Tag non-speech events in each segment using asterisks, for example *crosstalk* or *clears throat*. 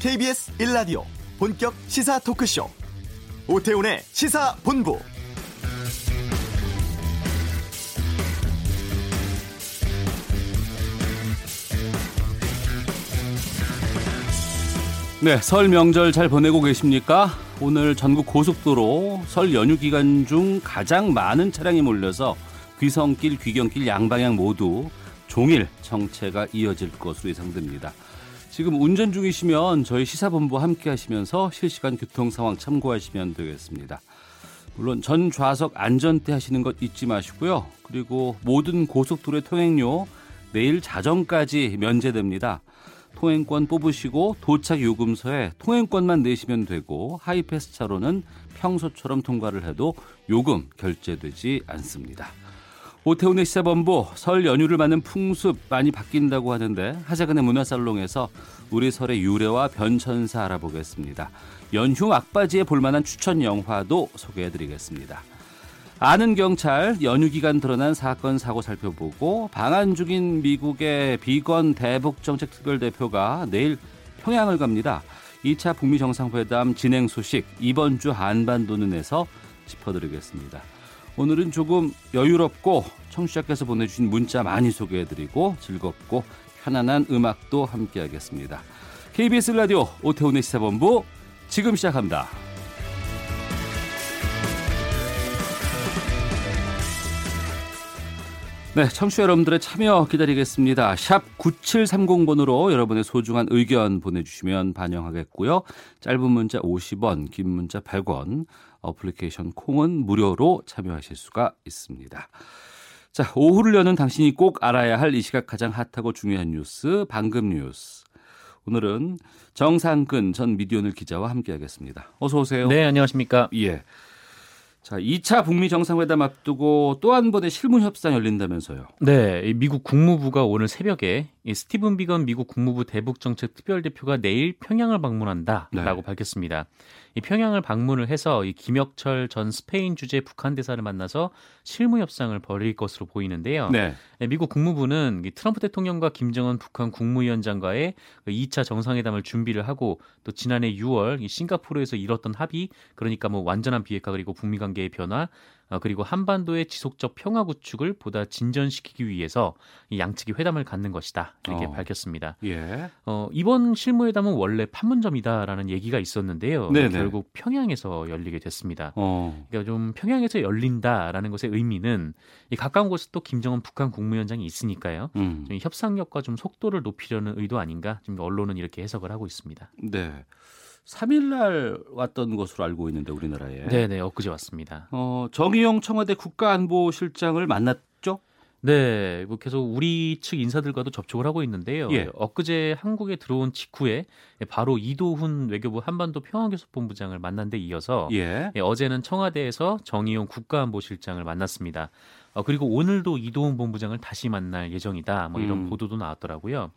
KBS 1라디오 본격 시사 토크쇼 오태훈의 시사본부 네, 설 명절 잘 보내고 계십니까? 오늘 전국 고속도로 설 연휴 기간 중 가장 많은 차량이 몰려서 귀성길, 귀경길 양방향 모두 종일 정체가 이어질 것으로 예상됩니다. 지금 운전 중이시면 저희 시사본부 함께 하시면서 실시간 교통 상황 참고하시면 되겠습니다. 물론 전 좌석 안전대 하시는 것 잊지 마시고요. 그리고 모든 고속도로의 통행료 내일 자정까지 면제됩니다. 통행권 뽑으시고 도착 요금서에 통행권만 내시면 되고 하이패스 차로는 평소처럼 통과를 해도 요금 결제되지 않습니다. 오태훈의 시사본부 설 연휴를 맞는 풍습 많이 바뀐다고 하는데 하재근의 문화살롱에서 우리 설의 유래와 변천사 알아보겠습니다. 연휴 막바지에 볼만한 추천 영화도 소개해드리겠습니다. 아는 경찰 연휴 기간 드러난 사건 사고 살펴보고 방한 중인 미국의 비건 대북 정책 특별 대표가 내일 평양을 갑니다. 2차 북미 정상회담 진행 소식 이번 주 한반도는에서 짚어드리겠습니다. 오늘은 조금 여유롭고 청취자께서 보내주신 문자 많이 소개해드리고 즐겁고 편안한 음악도 함께하겠습니다. KBS 라디오 오태훈의 시사본부 지금 시작합니다. 네, 청취자 여러분들의 참여 기다리겠습니다. 샵 9730번으로 여러분의 소중한 의견 보내주시면 반영하겠고요. 짧은 문자 50원, 긴 문자 100원, 어플리케이션 콩은 무료로 참여하실 수가 있습니다. 자, 오후를 여는 당신이 꼭 알아야 할 이 시각 가장 hot하고 중요한 뉴스, 방금 뉴스. 오늘은 정상근 전 미디어오늘 기자와 함께하겠습니다. 어서 오세요. 네, 안녕하십니까? 예. 자, 2차 북미 정상회담 앞두고 또 한 번의 실무 협상 열린다면서요. 네, 미국 국무부가 오늘 새벽에 스티븐 비건 미국 국무부 대북 정책 특별 대표가 내일 평양을 방문한다라고 네. 밝혔습니다. 이 평양을 방문을 해서 이 김혁철 전 스페인 주재 북한 대사를 만나서 실무 협상을 벌일 것으로 보이는데요. 네. 네 미국 국무부는 트럼프 대통령과 김정은 북한 국무위원장과의 2차 그 정상회담을 준비를 하고 또 지난해 6월 싱가포르에서 이뤘던 합의 그러니까 뭐 완전한 비핵화 그리고 북미 관계 의 변화 어, 그리고 한반도의 지속적 평화 구축을 보다 진전시키기 위해서 이 양측이 회담을 갖는 것이다 이렇게 어. 밝혔습니다. 예. 어, 이번 실무회담은 원래 판문점이다라는 얘기가 있었는데요. 네네. 결국 평양에서 열리게 됐습니다. 어. 그러니까 좀 평양에서 열린다라는 것의 의미는 이 가까운 곳에 또 김정은 북한 국무위원장이 있으니까요. 음. 좀 협상력과 좀 속도를 높이려는 의도 아닌가 지금 언론은 이렇게 해석을 하고 있습니다. 네. 3일날 왔던 것으로 알고 있는데 우리나라에. 네네 엊그제 왔습니다. 어, 정의용 청와대 국가안보실장을 만났죠? 네, 뭐 계속 우리 측 인사들과도 접촉을 하고 있는데요. 예. 엊그제 한국에 들어온 직후에 바로 이도훈 외교부 한반도 평화교섭본부장을 만난 데 이어서 예. 예, 어제는 청와대에서 정의용 국가안보실장을 만났습니다. 어, 그리고 오늘도 이도훈 본부장을 다시 만날 예정이다. 뭐 이런 음. 보도도 나왔더라고요.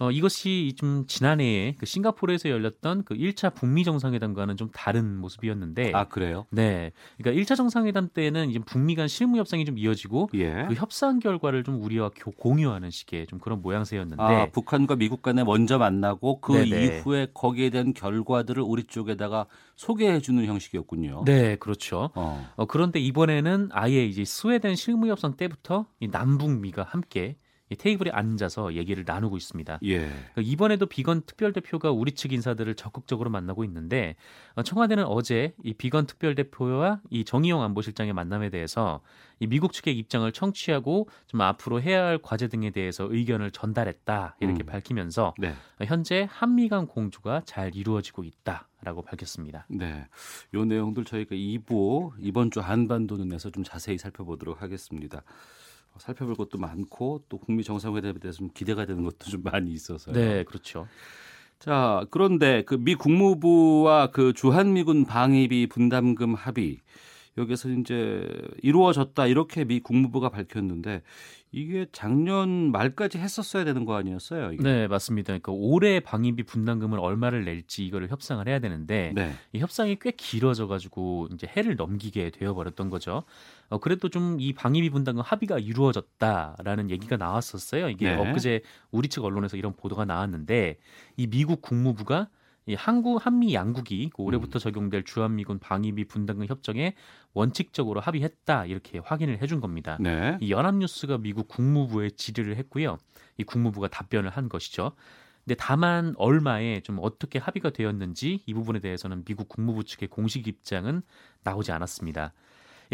어, 이것이 좀 지난해에 그 싱가포르에서 열렸던 그 1차 북미 정상회담과는 좀 다른 모습이었는데 아 그래요? 네, 그러니까 1차 정상회담 때는 이제 북미 간 실무 협상이 좀 이어지고 예. 그 협상 결과를 좀 우리와 공유하는 식의 좀 그런 모양새였는데 아, 북한과 미국 간에 먼저 만나고 그 네네. 이후에 거기에 대한 결과들을 우리 쪽에다가 소개해 주는 형식이었군요. 네, 그렇죠. 어. 어, 그런데 이번에는 아예 이제 스웨덴 실무 협상 때부터 이 남북미가 함께 테이블에 앉아서 얘기를 나누고 있습니다. 예. 그러니까 이번에도 비건 특별대표가 우리 측 인사들을 적극적으로 만나고 있는데 어, 청와대는 어제 이 비건 특별대표와 이 정의용 안보실장의 만남에 대해서 이 미국 측의 입장을 청취하고 좀 앞으로 해야 할 과제 등에 대해서 의견을 전달했다 이렇게 음. 밝히면서 네. 현재 한미 간 공조가 잘 이루어지고 있다. 라고 밝혔습니다. 네. 요 내용들 저희가 2부 이번 주 한반도는에서 좀 자세히 살펴보도록 하겠습니다. 살펴볼 것도 많고 또 북미 정상회담에 대해서 좀 기대가 되는 것도 좀 많이 있어서요. 네, 그렇죠. 자, 그런데 그 미 국무부와 그 주한미군 방위비 분담금 합의 여기서 이제 이루어졌다 이렇게 미 국무부가 밝혔는데 이게 작년 말까지 했었어야 되는 거 아니었어요? 이게? 네, 맞습니다. 그러니까 올해 방위비 분담금을 얼마를 낼지 이거를 협상을 해야 되는데 네. 이 협상이 꽤 길어져 가지고 이제 해를 넘기게 되어 버렸던 거죠. 어, 그래도 좀 이 방위비 분담금 합의가 이루어졌다라는 얘기가 나왔었어요. 이게 네. 엊그제 우리 측 언론에서 이런 보도가 나왔는데 이 미국 국무부가 이 한국 한미 양국이 그 올해부터 음. 적용될 주한미군 방위비 분담금 협정에 원칙적으로 합의했다 이렇게 확인을 해준 겁니다. 네. 이 연합뉴스가 미국 국무부에 질의를 했고요. 이 국무부가 답변을 한 것이죠. 근데 다만 얼마에 좀 어떻게 합의가 되었는지 이 부분에 대해서는 미국 국무부 측의 공식 입장은 나오지 않았습니다.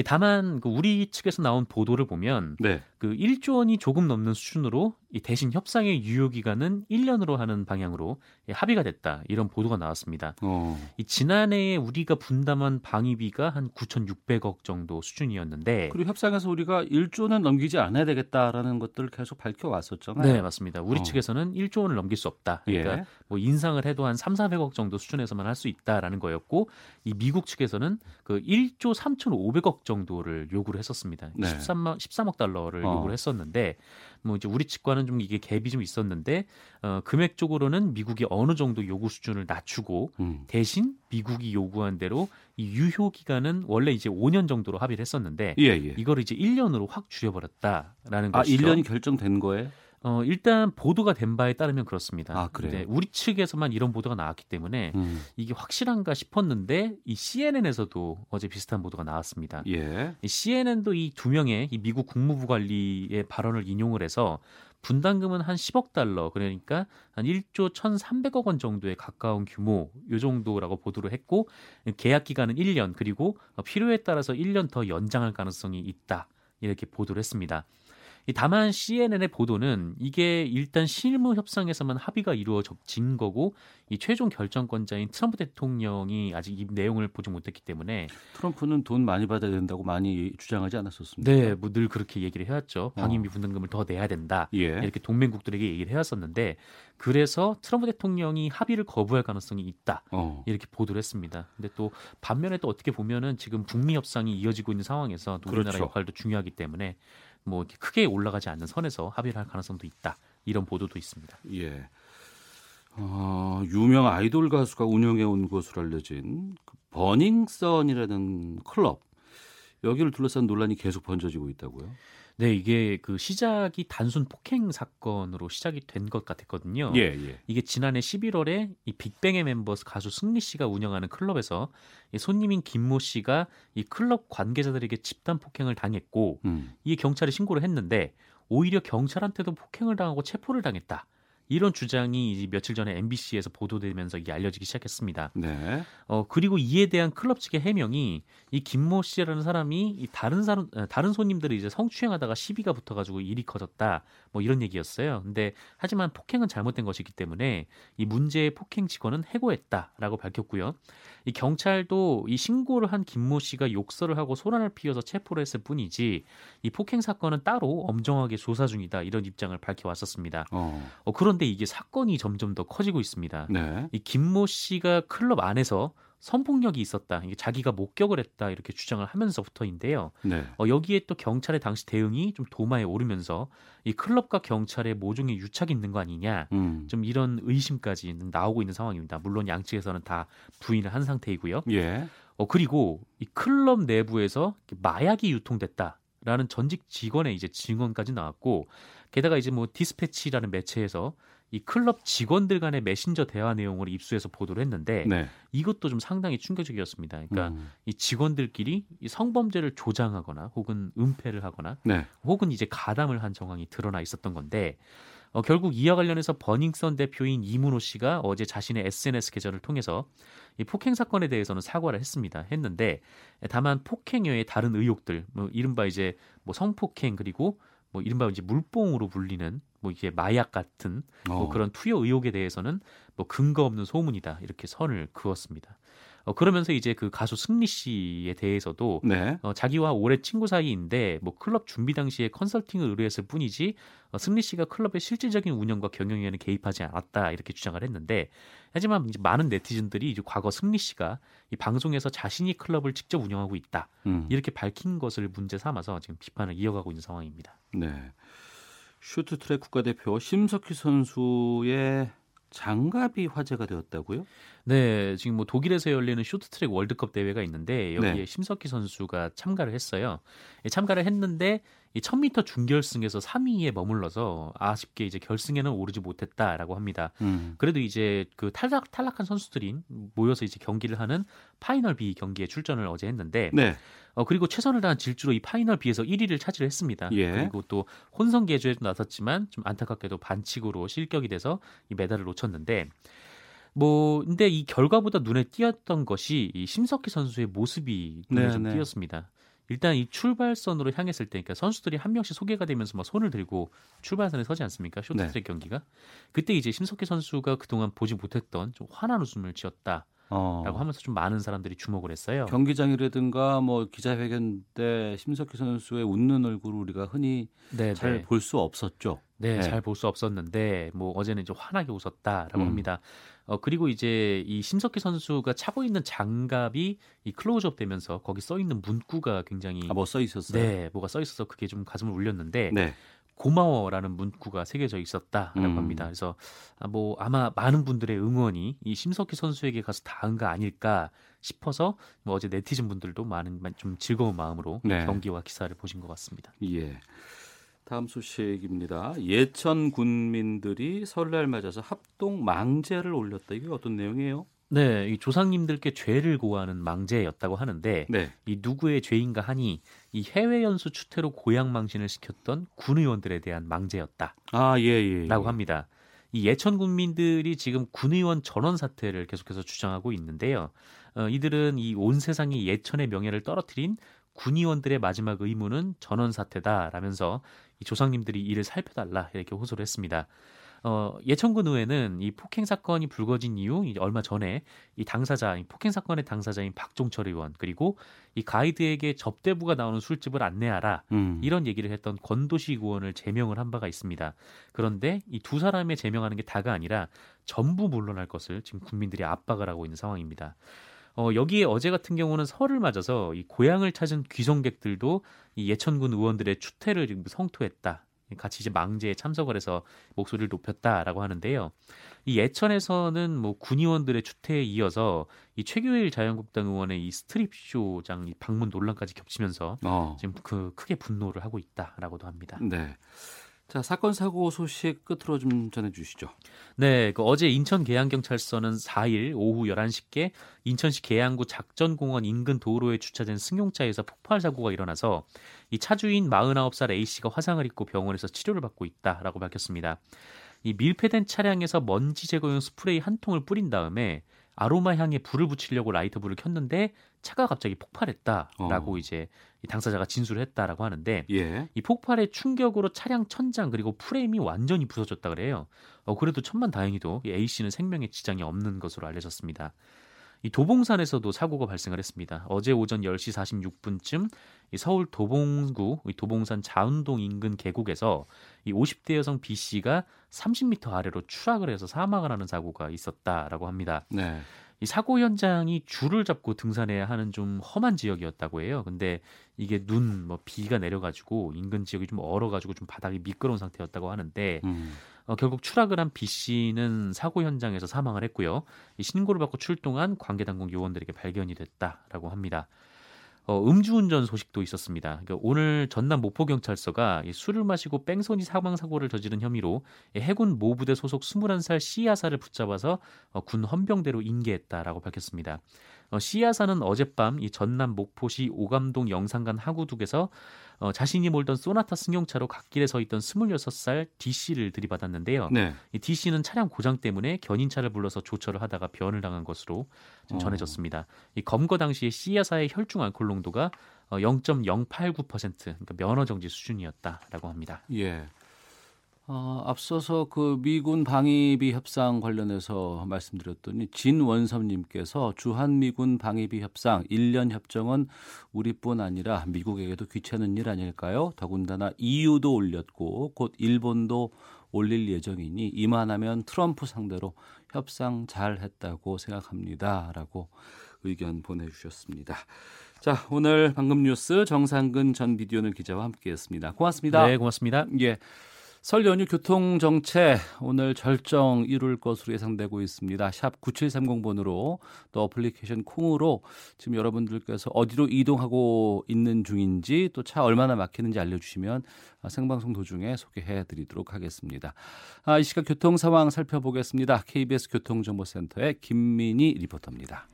다만 그 우리 측에서 나온 보도를 보면 네. 그 1조 원이 조금 넘는 수준으로 이 대신 협상의 유효 기간은 1년으로 하는 방향으로 합의가 됐다 이런 보도가 나왔습니다. 어. 이 지난해에 우리가 분담한 방위비가 한 9,600억 정도 수준이었는데 그리고 협상에서 우리가 1조 는 넘기지 않아야 되겠다라는 것들을 계속 밝혀왔었잖아요. 네 맞습니다. 우리 어. 측에서는 1조 원을 넘길 수 없다. 그러니까 예. 뭐 인상을 해도 한 3, 400억 정도 수준에서만 할 수 있다라는 거였고 이 미국 측에서는 그 1조 3,500억 정도를 요구를 했었습니다. 네. 13만 13억 달러를 어. 요구를 했었는데 뭐 이제 우리 측과는 좀 이게 갭이 좀 있었는데 어, 금액적으로는 미국이 어느 정도 요구 수준을 낮추고 음. 대신 미국이 요구한 대로 이 유효 기간은 원래 이제 5년 정도로 합의를 했었는데 예, 예. 이거를 이제 1년으로 확 줄여버렸다라는 아, 것이죠. 1년이 결정된 거예요? 어, 일단 보도가 된 바에 따르면 그렇습니다. 아, 그래요? 우리 측에서만 이런 보도가 나왔기 때문에 음. 이게 확실한가 싶었는데 이 CNN에서도 어제 비슷한 보도가 나왔습니다. 예. 이 CNN도 이 두 명의 이 미국 국무부 관리의 발언을 인용을 해서 분담금은 한 10억 달러 그러니까 한 1조 1,300억 원 정도에 가까운 규모 요 정도라고 보도를 했고 계약 기간은 1년 그리고 필요에 따라서 1년 더 연장할 가능성이 있다. 이렇게 보도를 했습니다. 다만 CNN의 보도는 이게 일단 실무 협상에서만 합의가 이루어진 거고 이 최종 결정권자인 트럼프 대통령이 아직 이 내용을 보지 못했기 때문에 트럼프는 돈 많이 받아야 된다고 많이 주장하지 않았었습니까? 네, 뭐 늘 그렇게 얘기를 해왔죠. 방위비 어. 분담금을 더 내야 된다. 예. 이렇게 동맹국들에게 얘기를 해왔었는데 그래서 트럼프 대통령이 합의를 거부할 가능성이 있다. 어. 이렇게 보도를 했습니다. 근데 또 반면에 또 어떻게 보면은 지금 북미 협상이 이어지고 있는 상황에서 우리나라 그렇죠. 역할도 중요하기 때문에 뭐 크게 올라가지 않는 선에서 합의를 할 가능성도 있다. 이런 보도도 있습니다. 예. 어, 유명 아이돌 가수가 운영해 온 것으로 알려진 그 버닝썬이라는 클럽 여기를 둘러싼 논란이 계속 번져지고 있다고요? 네, 이게 그 시작이 단순 폭행 사건으로 시작이 된 것 같았거든요. 예, 예. 이게 지난해 11월에 이 빅뱅의 멤버스 가수 승리 씨가 운영하는 클럽에서 이 손님인 김모 씨가 이 클럽 관계자들에게 집단 폭행을 당했고 음. 이게 경찰에 신고를 했는데 오히려 경찰한테도 폭행을 당하고 체포를 당했다. 이런 주장이 며칠 전에 MBC에서 보도되면서 이게 알려지기 시작했습니다. 네. 어 그리고 이에 대한 클럽 측의 해명이 이 김모 씨라는 사람이 이 다른 사람 어, 다른 손님들을 이제 성추행하다가 시비가 붙어가지고 일이 커졌다 뭐 이런 얘기였어요. 근데 하지만 폭행은 잘못된 것이기 때문에 이 문제의 폭행 직원은 해고했다라고 밝혔고요. 이 경찰도 이 신고를 한 김모 씨가 욕설을 하고 소란을 피워서 체포를 했을 뿐이지 이 폭행 사건은 따로 엄정하게 조사 중이다 이런 입장을 밝혀왔었습니다. 어. 어 그런 그런데 이게 사건이 점점 더 커지고 있습니다. 네. 이 김모 씨가 클럽 안에서 성폭력이 있었다. 이게 자기가 목격을 했다 이렇게 주장을 하면서부터인데요. 네. 어, 여기에 또 경찰의 당시 대응이 좀 도마에 오르면서 이 클럽과 경찰의 모종의 유착이 있는 거 아니냐. 음. 좀 이런 의심까지 나오고 있는 상황입니다. 물론 양측에서는 다 부인을 한 상태이고요. 예. 어 그리고 이 클럽 내부에서 마약이 유통됐다. 라는 전직 직원의 이제 증언까지 나왔고 게다가 이제 뭐 디스패치라는 매체에서 이 클럽 직원들 간의 메신저 대화 내용을 입수해서 보도를 했는데 네. 이것도 좀 상당히 충격적이었습니다. 그러니까 음. 이 직원들끼리 이 성범죄를 조장하거나 혹은 은폐를 하거나 네. 혹은 이제 가담을 한 정황이 드러나 있었던 건데 어, 결국 이와 관련해서 버닝썬 대표인 이문호 씨가 어제 자신의 SNS 계정을 통해서 이 폭행 사건에 대해서는 사과를 했습니다. 했는데 다만 폭행 외의 다른 의혹들, 뭐 이른바 이제 뭐 성폭행 그리고 뭐 이른바 이제 물뽕으로 불리는 뭐 이게 마약 같은 뭐 어. 그런 투여 의혹에 대해서는 뭐 근거 없는 소문이다 이렇게 선을 그었습니다. 어, 그러면서 이제 그 가수 승리 씨에 대해서도 네. 어, 자기와 오래 친구 사이인데 뭐 클럽 준비 당시에 컨설팅을 의뢰했을 뿐이지 어, 승리 씨가 클럽의 실질적인 운영과 경영에는 개입하지 않았다 이렇게 주장을 했는데 하지만 이제 많은 네티즌들이 이제 과거 승리 씨가 이 방송에서 자신이 클럽을 직접 운영하고 있다 음. 이렇게 밝힌 것을 문제 삼아서 지금 비판을 이어가고 있는 상황입니다. 네. 쇼트트랙 국가대표 심석희 선수의 장갑이 화제가 되었다고요? 네, 지금 뭐 독일에서 열리는 쇼트트랙 월드컵 대회가 있는데 여기에 네. 심석희 선수가 참가를 했어요. 예, 참가를 했는데 이 1000m 준결승에서 3위에 머물러서 아쉽게 이제 결승에는 오르지 못했다라고 합니다. 음. 그래도 이제 그 탈락 탈락한 선수들이 모여서 이제 경기를 하는 final B 경기에 출전을 어제 했는데 네. 어 그리고 최선을 다한 질주로 이 final B에서 1위를 차지했습니다. 예. 그리고 또 혼성 계주에도 나섰지만 좀 안타깝게도 반칙으로 실격이 돼서 이 메달을 놓쳤는데 뭐 근데 이 결과보다 눈에 띄었던 것이 이 심석희 선수의 모습이 눈에 네, 좀 네. 띄었습니다. 일단 이 출발선으로 향했을 때, 그러니까 선수들이 한 명씩 소개가 되면서 막 손을 들고 출발선에 서지 않습니까? 쇼트트랙 네. 경기가 그때 이제 심석희 선수가 그동안 보지 못했던 좀 환한 웃음을 지었다. 어. 라고 하면서 좀 많은 사람들이 주목을 했어요. 경기장이라든가 뭐 기자회견 때 심석희 선수의 웃는 얼굴을 우리가 흔히 네, 잘볼 수 없었죠. 네, 네. 잘 볼 수 없었는데 뭐 어제는 이제 환하게 웃었다라고 음. 합니다. 어 그리고 이제 이 심석희 선수가 차고 있는 장갑이 이 클로즈업 되면서 거기 써 있는 문구가 굉장히 아, 뭐 써 있었어요? 네, 뭐가 써 있어서 그게 좀 가슴을 울렸는데 네. 고마워라는 문구가 새겨져 있었다라고 음. 합니다. 그래서 아, 뭐 아마 많은 분들의 응원이 이 심석희 선수에게 가서 닿은 거 아닐까 싶어서 뭐 어제 네티즌 분들도 많은 좀 즐거운 마음으로 네. 경기와 기사를 보신 것 같습니다. 예. 다음 소식입니다. 예천 군민들이 설날 맞아서 합동 망제를 올렸다. 이게 어떤 내용이에요? 네, 이 조상님들께 죄를 고하는 망제였다고 하는데 네. 이 누구의 죄인가 하니 이 해외 연수 추태로 고향 망신을 시켰던 군 의원들에 대한 망제였다. 아, 예, 예. 예. 라고 합니다. 이 예천 군민들이 지금 군 의원 전원 사퇴를 계속해서 주장하고 있는데요. 어, 이들은 이 온 세상이 예천의 명예를 떨어뜨린 군의원들의 마지막 의무는 전원 사퇴다라면서 이 조상님들이 이를 살펴달라 이렇게 호소를 했습니다. 어, 예천군 의회는 이 폭행 사건이 불거진 이후 얼마 전에 이 당사자, 이 폭행 사건의 당사자인 박종철 의원 그리고 이 가이드에게 접대부가 나오는 술집을 안내하라 음. 이런 얘기를 했던 권도식 의원을 제명을 한 바가 있습니다. 그런데 이 두 사람의 제명하는 게 다가 아니라 전부 물러날 것을 지금 국민들이 압박을 하고 있는 상황입니다. 어, 여기에 어제 같은 경우는 설을 맞아서 이 고향을 찾은 귀성객들도 이 예천군 의원들의 추태를 지금 성토했다. 같이 이제 망제에 참석을 해서 목소리를 높였다라고 하는데요. 이 예천에서는 뭐 군의원들의 추태에 이어서 이 최규일 자유한국당 의원의 이 스트립쇼장 방문 논란까지 겹치면서 어. 지금 그 크게 분노를 하고 있다라고도 합니다. 네. 자 사건 사고 소식 끝으로 좀 전해주시죠. 네, 그 어제 인천 계양경찰서는 4일 오후 11시께 인천시 계양구 작전공원 인근 도로에 주차된 승용차에서 폭발 사고가 일어나서 이 차주인 49살 A 씨가 화상을 입고 병원에서 치료를 받고 있다라고 밝혔습니다. 이 밀폐된 차량에서 먼지 제거용 스프레이 한 통을 뿌린 다음에 아로마 향에 불을 붙이려고 라이터 불을 켰는데 차가 갑자기 폭발했다라고 어. 이제 당사자가 진술을 했다라고 하는데 예. 이 폭발의 충격으로 차량 천장 그리고 프레임이 완전히 부서졌다 그래요. 어 그래도 천만 다행히도 A 씨는 생명에 지장이 없는 것으로 알려졌습니다. 이 도봉산에서도 사고가 발생을 했습니다. 어제 오전 10시 46분쯤 이 서울 도봉구 도봉산 자운동 인근 계곡에서 이 50대 여성 B 씨가 30m 아래로 추락을 해서 사망을 하는 사고가 있었다라고 합니다. 네. 이 사고 현장이 줄을 잡고 등산해야 하는 좀 험한 지역이었다고 해요. 근데 이게 눈, 뭐 비가 내려가지고 인근 지역이 좀 얼어가지고 좀 바닥이 미끄러운 상태였다고 하는데 음. 어, 결국 추락을 한 B 씨는 사고 현장에서 사망을 했고요. 이 신고를 받고 출동한 관계 당국 요원들에게 발견이 됐다라고 합니다. 어, 음주운전 소식도 있었습니다. 그러니까 오늘 전남 모포경찰서가 술을 마시고 뺑소니 사망 사고를 저지른 혐의로 해군 모부대 소속 21살 C야사를 붙잡아서 어, 군 헌병대로 인계했다라고 밝혔습니다. 어, C야사는 어젯밤 이 전남 목포시 오감동 영산간 하구둑에서 어, 자신이 몰던 소나타 승용차로 갓길에 서 있던 26살 D 씨를 들이받았는데요. 네. 이 D 씨는 차량 고장 때문에 견인차를 불러서 조처를 하다가 변을 당한 것으로 어. 전해졌습니다. 이 검거 당시에 C 야사의 혈중 알코올 농도가 0.089% 어, 그러니까 면허 정지 수준이었다라고 합니다. 예. 어, 앞서서 그 미군 방위비 협상 관련해서 말씀드렸더니 진원섭님께서 주한미군 방위비 협상 1년 협정은 우리뿐 아니라 미국에게도 귀찮은 일 아닐까요? 더군다나 EU도 올렸고 곧 일본도 올릴 예정이니 이만하면 트럼프 상대로 협상 잘 했다고 생각합니다. 라고 의견 보내주셨습니다. 자, 오늘 방금 뉴스 정상근 전 비디오는 기자와 함께 했습니다. 고맙습니다. 네, 고맙습니다. 예. 설 연휴 교통 정체 오늘 절정 이룰 것으로 예상되고 있습니다. 샵 9730번으로 또 어플리케이션 콩으로 지금 여러분들께서 어디로 이동하고 있는 중인지 또 차 얼마나 막히는지 알려주시면 생방송 도중에 소개해 드리도록 하겠습니다. 아, 이 시각 교통 상황 살펴보겠습니다. KBS 교통정보센터의 김민희 리포터입니다.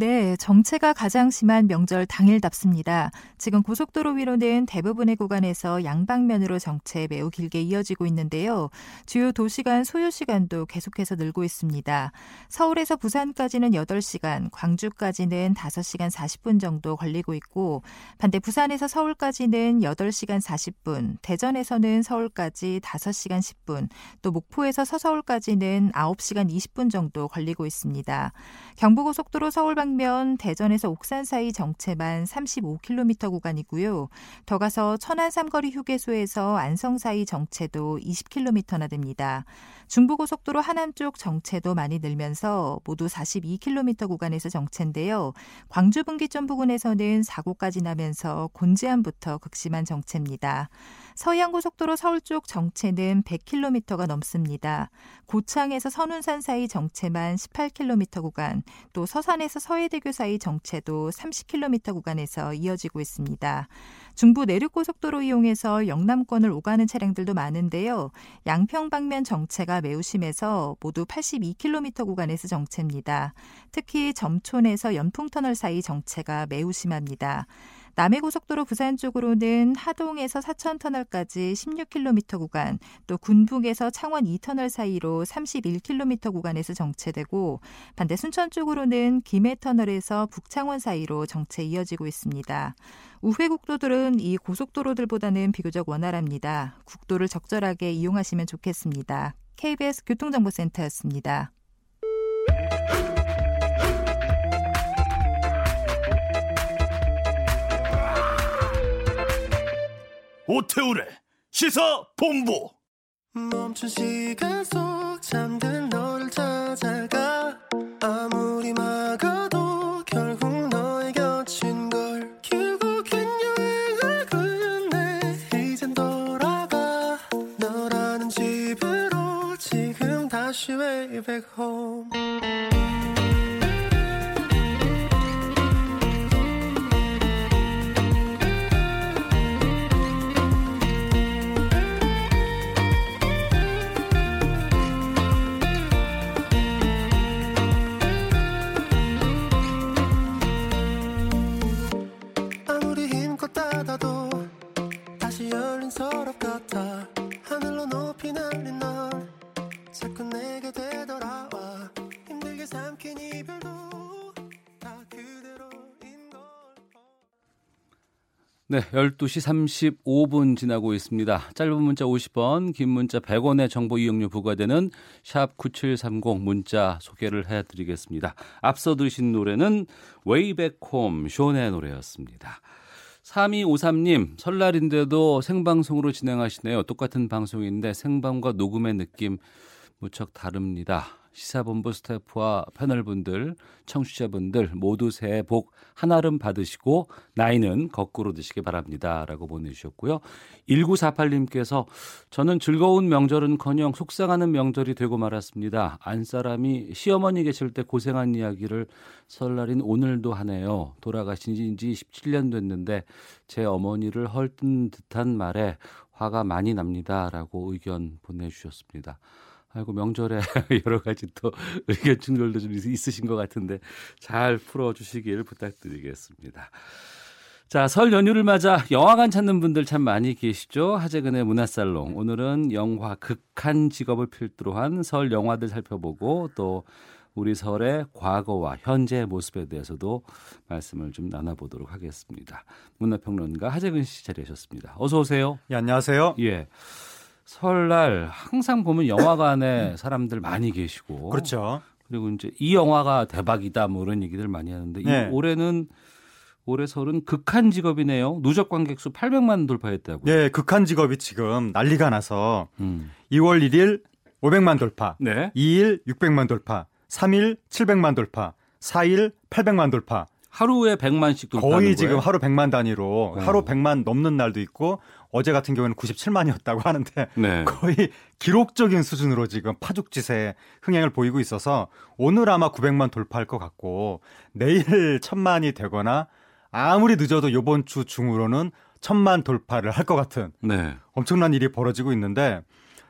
네, 정체가 가장 심한 명절 당일답습니다. 지금 고속도로 위로는 대부분의 구간에서 양방면으로 정체 매우 길게 이어지고 있는데요. 주요 도시 간 소요 시간도 계속해서 늘고 있습니다. 서울에서 부산까지는 8시간, 광주까지는 5시간 40분 정도 걸리고 있고 반대 부산에서 서울까지는 8시간 40분, 대전에서는 서울까지 5시간 10분, 또 목포에서 서서울까지는 9시간 20분 정도 걸리고 있습니다. 경부고속도로 서울 방 방면 대전에서 옥산 사이 정체만 35km 구간이고요. 더 가서 천안 삼거리 휴게소에서 안성 사이 정체도 20km나 됩니다. 중부고속도로 하남 쪽 정체도 많이 늘면서 모두 42km 구간에서 정체인데요. 광주 분기점 부근에서는 사고까지 나면서 곤지암부터 극심한 정체입니다. 서해안고속도로 서울 쪽 정체는 100km가 넘습니다. 고창에서 선운산 사이 정체만 18km 구간, 또 서산에서 서해대교 사이 정체도 30km 구간에서 이어지고 있습니다. 중부 내륙고속도로 이용해서 영남권을 오가는 차량들도 많은데요. 양평 방면 정체가 매우 심해서 모두 82km 구간에서 정체입니다. 특히 점촌에서 연풍터널 사이 정체가 매우 심합니다. 남해고속도로 부산 쪽으로는 하동에서 사천 터널까지 16km 구간, 또 군북에서 창원 2터널 사이로 31km 구간에서 정체되고 반대 순천 쪽으로는 김해 터널에서 북창원 사이로 정체 이어지고 있습니다. 우회 국도들은 이 고속도로들보다는 비교적 원활합니다. 국도를 적절하게 이용하시면 좋겠습니다. KBS 교통정보센터였습니다. 오태우래. 시사 본부. 멈춘 시간 속 잠든 너를 찾아가. 아무리 막아도 결국 너의 곁인 걸. 결국엔 여행을 끝내. 이젠 돌아가. 너라는 집으로 지금 다시 way back home 네, 12시 35분 지나고 있습니다. 짧은 문자 50원, 긴 문자 100원의 정보 이용료 부과되는 샵 9730 문자 소개를 해드리겠습니다. 앞서 들으신 노래는 웨이백 홈 쇼의 노래였습니다. 3253님, 설날인데도 생방송으로 진행하시네요. 똑같은 방송인데 생방과 녹음의 느낌 무척 다릅니다. 시사본부 스태프와 패널분들, 청취자분들 모두 새해 복 한아름 받으시고 나이는 거꾸로 드시기 바랍니다. 라고 보내주셨고요. 1948님께서 저는 즐거운 명절은커녕 속상하는 명절이 되고 말았습니다. 안사람이 시어머니 계실 때 고생한 이야기를 설날인 오늘도 하네요. 돌아가신 지 17년 됐는데 제 어머니를 헐뜬 듯한 말에 화가 많이 납니다. 라고 의견 보내주셨습니다. 아이고 명절에 *laughs* 여러 가지 또 *laughs* 의견 충돌도 좀 있으신 것 같은데 잘 풀어주시길 부탁드리겠습니다. 자, 설 연휴를 맞아 영화관 찾는 분들 참 많이 계시죠? 하재근의 문화살롱. 오늘은 영화 극한 직업을 필두로 한 설 영화들 살펴보고 또 우리 설의 과거와 현재의 모습에 대해서도 말씀을 좀 나눠보도록 하겠습니다. 문화평론가 하재근 씨 자리하셨습니다. 어서 오세요. 예, 안녕하세요. 예. 설날 항상 보면 영화관에 *laughs* 사람들 많이 계시고 그렇죠. 그리고 이제 이 영화가 대박이다 뭐 이런 얘기들 많이 하는데 네. 올해는 올해 설은 극한 직업이네요. 누적 관객 수 800만 돌파했다고요. 네, 극한 직업이 지금 난리가 나서 음. 2월 1일 500만 돌파, 네. 2일 600만 돌파, 3일 700만 돌파, 4일 800만 돌파, 하루에 100만씩 돌파하는 거의 거예요? 지금 하루 100만 단위로 어. 하루 100만 넘는 날도 있고 어제 같은 경우에는 97만이었다고 하는데 네. *laughs* 거의 기록적인 수준으로 지금 파죽지세 흥행을 보이고 있어서 오늘 아마 900만 돌파할 것 같고 내일 1000만이 되거나 아무리 늦어도 이번 주 중으로는 1000만 돌파를 할 것 같은 네. 엄청난 일이 벌어지고 있는데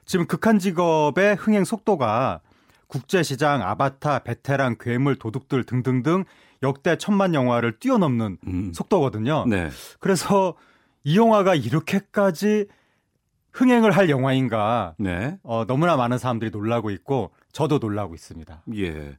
지금 극한 직업의 흥행 속도가 국제시장, 아바타, 베테랑, 괴물, 도둑들 등등등 역대 천만 영화를 뛰어넘는 음. 속도거든요. 네. 그래서 이 영화가 이렇게까지 흥행을 할 영화인가 네. 어, 너무나 많은 사람들이 놀라고 있고 저도 놀라고 있습니다. 예.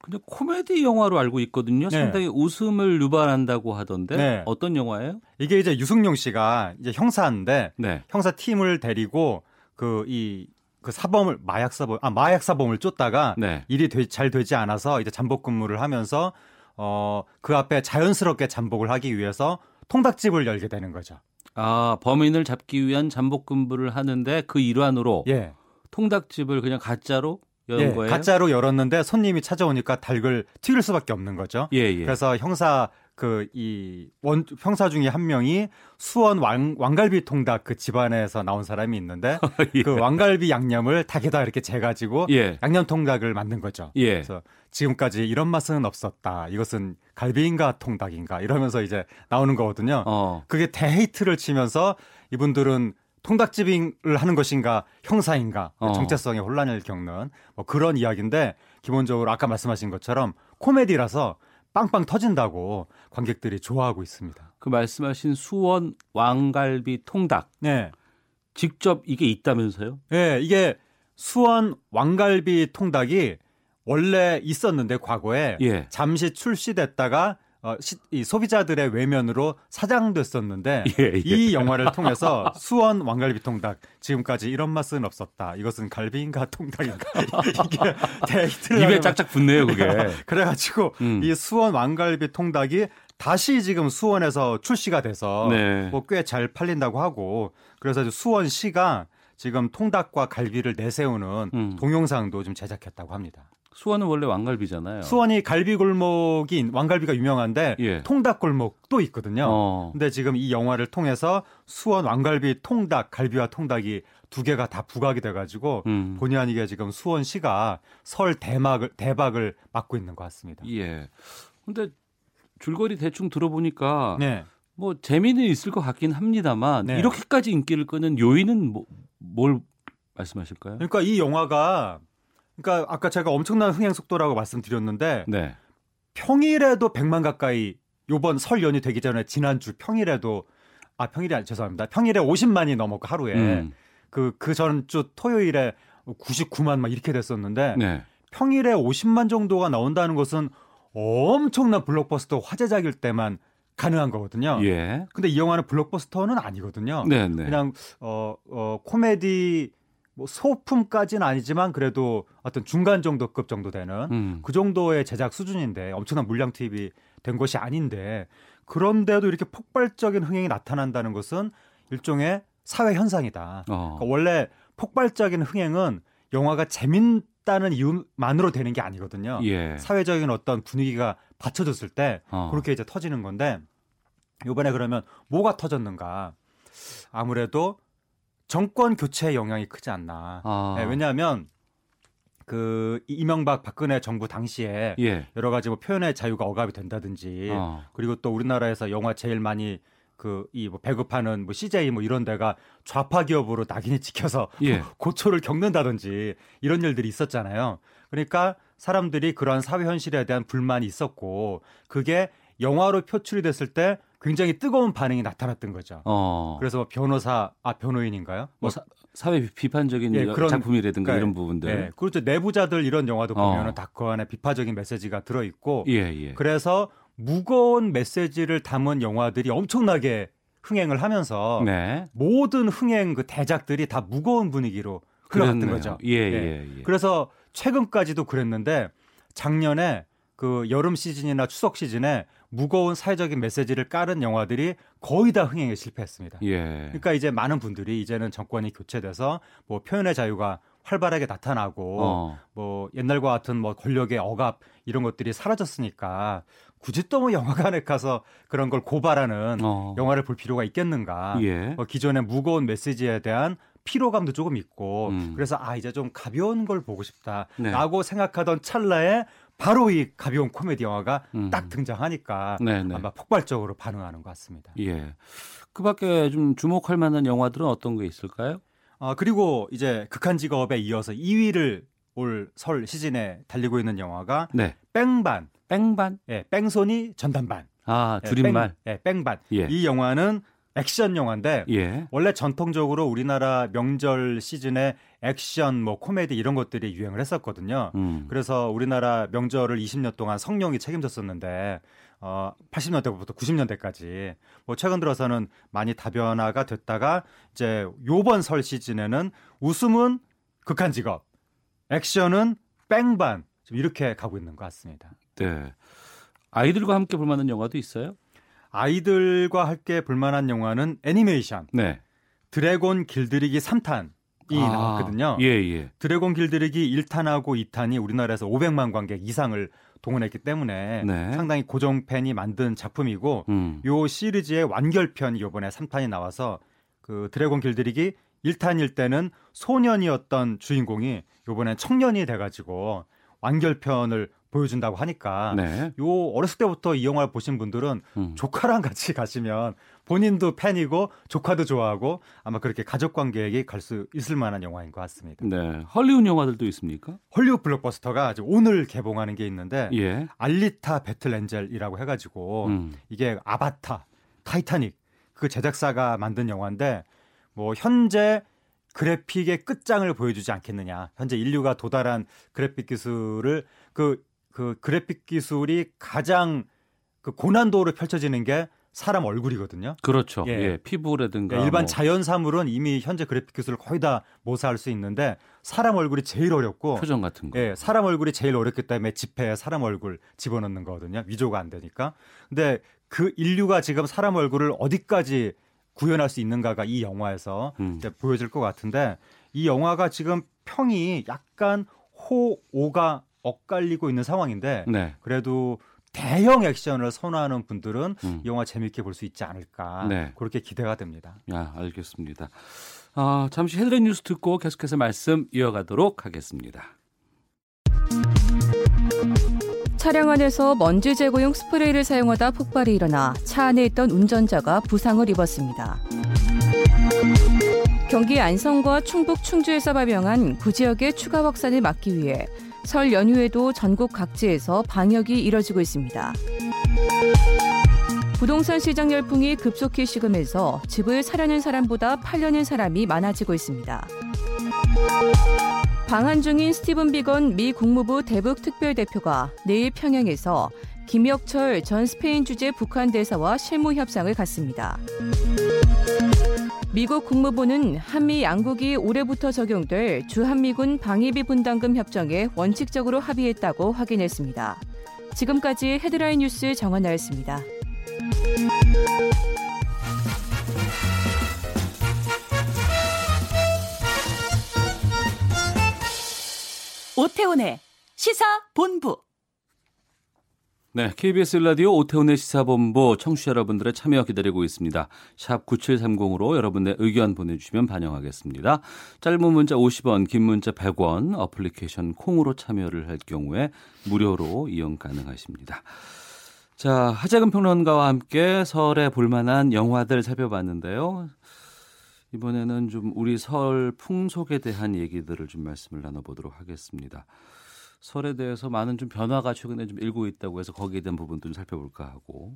근데 코미디 영화로 알고 있거든요. 네. 상당히 웃음을 유발한다고 하던데 네. 어떤 영화예요? 이게 이제 유승용 씨가 이제 형사인데 네. 형사 팀을 데리고 그 이 그 사범을 마약 사범 아 마약 사범을 쫓다가 네. 일이 되, 잘 되지 않아서 이제 잠복 근무를 하면서 어 그 앞에 자연스럽게 잠복을 하기 위해서 통닭집을 열게 되는 거죠. 아, 범인을 잡기 위한 잠복 근무를 하는데 그 일환으로 예. 통닭집을 그냥 가짜로 연 예, 거예요? 가짜로 열었는데 손님이 찾아오니까 닭을 튀길 수밖에 없는 거죠. 예, 예. 그래서 형사 그 이 원 형사 중에 한 명이 수원 왕, 왕갈비 통닭 그 집안에서 나온 사람이 있는데 *laughs* 예. 그 왕갈비 양념을 닭에다 이렇게 재가지고 예. 양념 통닭을 만든 거죠. 예. 그래서 지금까지 이런 맛은 없었다. 이것은 갈비인가 통닭인가 이러면서 이제 나오는 거거든요. 어. 그게 대헤이트를 치면서 이분들은 통닭집을 하는 것인가 형사인가 어. 정체성의 혼란을 겪는 뭐 그런 이야기인데 기본적으로 아까 말씀하신 것처럼 코미디라서 빵빵 터진다고 관객들이 좋아하고 있습니다. 그 말씀하신 수원 왕갈비 통닭 네. 직접 이게 있다면서요? 예, 이게 수원 왕갈비 통닭이 원래 있었는데 과거에 예. 잠시 출시됐다가 어, 시, 이 소비자들의 외면으로 사장됐었는데 *laughs* 예, 예. 이 영화를 통해서 수원 왕갈비 통닭 지금까지 이런 맛은 없었다. 이것은 갈비인가 통닭인가 *laughs* 이게 데이트를 입에 짝짝 붙네요, 그게. *laughs* 그래가지고 음. 이 수원 왕갈비 통닭이 다시 지금 수원에서 출시가 돼서 네. 뭐 꽤 잘 팔린다고 하고 그래서 수원시가 지금 통닭과 갈비를 내세우는 음. 동영상도 좀 제작했다고 합니다. 수원은 원래 왕갈비잖아요. 수원이 갈비 골목이 왕갈비가 유명한데 예. 통닭 골목도 있거든요. 어. 근데 지금 이 영화를 통해서 수원 왕갈비 통닭 갈비와 통닭이 두 개가 다 부각이 돼가지고 음. 본의 아니게 지금 수원시가 설 대막을 대박을 맞고 있는 것 같습니다. 예. 근데 줄거리 대충 들어보니까 네. 뭐 재미는 있을 것 같긴 합니다만 네. 이렇게까지 인기를 끄는 요인은 뭐, 뭘 말씀하실까요? 그러니까 이 영화가 그러니까 아까 제가 엄청난 흥행 속도라고 말씀드렸는데 네. 평일에도 100만 가까이 요번 설 연휴 되기 전에 지난주 평일에도 아 평일이 아니 죄송합니다. 평일에 50만이 넘었고 하루에 음. 그그 전주 토요일에 99만 막 이렇게 됐었는데 네. 평일에 50만 정도가 나온다는 것은 엄청난 블록버스터 화제작일 때만 가능한 거거든요. 예. 근데 이 영화는 블록버스터는 아니거든요. 네, 네. 그냥 어, 어 코미디 뭐 소품까지는 아니지만 그래도 어떤 중간 정도급 정도 되는 음. 그 정도의 제작 수준인데 엄청난 물량 투입이 된 것이 아닌데 그런데도 이렇게 폭발적인 흥행이 나타난다는 것은 일종의 사회 현상이다. 어. 그러니까 원래 폭발적인 흥행은 영화가 재밌다는 이유만으로 되는 게 아니거든요. 예. 사회적인 어떤 분위기가 받쳐졌을 때 어. 그렇게 이제 터지는 건데 이번에 그러면 뭐가 터졌는가? 아무래도 정권 교체의 영향이 크지 않나. 아. 네, 왜냐하면 그 이명박 박근혜 정부 당시에 예. 여러 가지 뭐 표현의 자유가 억압이 된다든지 어. 그리고 또 우리나라에서 영화 제일 많이 그이뭐 배급하는 뭐 CJ 뭐 이런 데가 좌파 기업으로 낙인이 찍혀서 예. 고초를 겪는다든지 이런 일들이 있었잖아요. 그러니까 사람들이 그러한 사회 현실에 대한 불만이 있었고 그게 영화로 표출이 됐을 때 굉장히 뜨거운 반응이 나타났던 거죠. 어. 그래서 뭐 변호사 아 변호인인가요? 뭐 사, 사회 비판적인 예, 여- 그런- 작품이라든가 그러니까 이런 부분들. 네. 그렇죠. 내부자들 이런 영화도 어. 보면은 다그 안에 비판적인 메시지가 들어 있고 예, 예. 그래서 무거운 메시지를 담은 영화들이 엄청나게 흥행을 하면서 네. 모든 흥행 그 대작들이 다 무거운 분위기로 흘러갔던 그렇네요. 거죠. 예, 예, 예. 그래서 최근까지도 그랬는데 작년에 그 여름 시즌이나 추석 시즌에 무거운 사회적인 메시지를 깔은 영화들이 거의 다 흥행에 실패했습니다. 예. 그러니까 이제 많은 분들이 이제는 정권이 교체돼서 뭐 표현의 자유가 활발하게 나타나고 어. 뭐 옛날과 같은 뭐 권력의 억압 이런 것들이 사라졌으니까 굳이 또 뭐 영화관에 가서 그런 걸 고발하는 어. 영화를 볼 필요가 있겠는가? 예. 어, 기존의 무거운 메시지에 대한 피로감도 조금 있고 음. 그래서 아 이제 좀 가벼운 걸 보고 네. 싶다라고 생각하던 찰나에 바로 이 가벼운 코미디 영화가 음. 딱 등장하니까 네, 네. 아마 폭발적으로 반응하는 것 같습니다. 예. 그 밖에 좀 주목할 만한 영화들은 어떤 게 있을까요? 아 그리고 이제 극한 직업에 이어서 2위를 올 설 시즌에 달리고 있는 영화가 네. 뺑반, 뺑반. 예, 뺑소니 전담반, 아, 예, 줄임말. 뺑, 예, 뺑반. 예. 이 영화는 액션 영화인데 예. 원래 전통적으로 우리나라 명절 시즌에 액션, 뭐 코미디 이런 것들이 유행을 했었거든요. 음. 그래서 우리나라 명절을 20년 동안 성룡이 책임졌었는데 어 80년대부터 90년대까지 뭐 최근 들어서는 많이 다변화가 됐다가 이제 요번 설 시즌에는 웃음은 극한 직업, 액션은 뺑반 좀 이렇게 가고 있는 것 같습니다. 네. 아이들과 함께 볼 만한 영화도 있어요? 아이들과 함께 볼만한 영화는 애니메이션 네. 드래곤 길들이기 3탄 이 아, 나왔거든요. 예, 예. 드래곤 길들이기 1탄하고 2탄이 우리나라에서 500만 관객 이상을 동원했기 때문에 네. 상당히 고정 팬이 만든 작품이고 음. 요 시리즈의 완결편이 이번에 3탄이 나와서 그 드래곤 길들이기 1탄일 때는 소년이었던 주인공이 요번엔 청년이 돼 가지고 완결편을 보여준다고 하니까 네. 요 어렸을 때부터 이 영화를 보신 분들은 음. 조카랑 같이 가시면 본인도 팬이고 조카도 좋아하고 아마 그렇게 가족 관객이 갈 수 있을 만한 영화인 것 같습니다. 네. 헐리우드 영화들도 있습니까? 헐리우드 블록버스터가 이제 오늘 개봉하는 게 있는데 예. 알리타 배틀 엔젤이라고 해 가지고 음. 이게 아바타, 타이타닉 그 제작사가 만든 영화인데 뭐 현재 그래픽의 끝장을 보여주지 않겠느냐. 현재 인류가 도달한 그래픽 기술을 그, 그 그래픽 기술이 가장 그 고난도로 펼쳐지는 게 사람 얼굴이거든요. 그렇죠. 예. 예. 피부라든가 예, 일반 뭐 자연 사물은 이미 현재 그래픽 기술을 거의 다 모사할 수 있는데 사람 얼굴이 제일 어렵고 표정 같은 거. 예, 사람 얼굴이 제일 어렵기 때문에 지폐에 사람 얼굴 집어넣는 거거든요. 위조가 안 되니까. 근데 그 인류가 지금 사람 얼굴을 어디까지 구현할 수 있는가가 이 영화에서 음. 보여질 것 같은데 이 영화가 지금 평이 약간 호오가 엇갈리고 있는 상황인데 네. 그래도 대형 액션을 선호하는 분들은 음. 이 영화 재밌게 볼 수 있지 않을까 네. 그렇게 기대가 됩니다. 야, 알겠습니다. 아, 잠시 헤드라인 뉴스 듣고 계속해서 말씀 이어가도록 하겠습니다. 차량 안에서 먼지 제거용 스프레이를 사용하다 폭발이 일어나 차 안에 있던 운전자가 부상을 입었습니다. 경기 안성과 충북 충주에서 발병한 구지역의 추가 확산을 막기 위해 설 연휴에도 전국 각지에서 방역이 이뤄지고 있습니다. 부동산 시장 열풍이 급속히 식으면서 집을 사려는 사람보다 팔려는 사람이 많아지고 있습니다. 방한 중인 스티븐 비건 미 국무부 대북 특별대표가 내일 평양에서 김혁철 전 스페인 주재 북한 대사와 실무 협상을 갖습니다. 미국 국무부는 한미 양국이 올해부터 적용될 주한미군 방위비 분담금 협정에 원칙적으로 합의했다고 확인했습니다. 지금까지 헤드라인 뉴스 정한나였습니다. 오태훈의 시사 본부. 네, KBS 라디오 오태훈의 시사본부 청취자 여러분들의 참여 기다리고 있습니다. 샵 9730으로 여러분의 의견 보내주시면 반영하겠습니다. 짧은 문자 50원, 긴 문자 100원, 어플리케이션 콩으로 참여를 할 경우에 무료로 이용 가능하십니다. 자, 하재근 평론가와 함께 설에 볼만한 영화들 살펴봤는데요. 이번에는 좀 우리 설 풍속에 대한 얘기들을 좀 말씀을 나눠보도록 하겠습니다. 설에 대해서 많은 좀 변화가 최근에 좀 일고 있다고 해서 거기에 대한 부분도 좀 살펴볼까 하고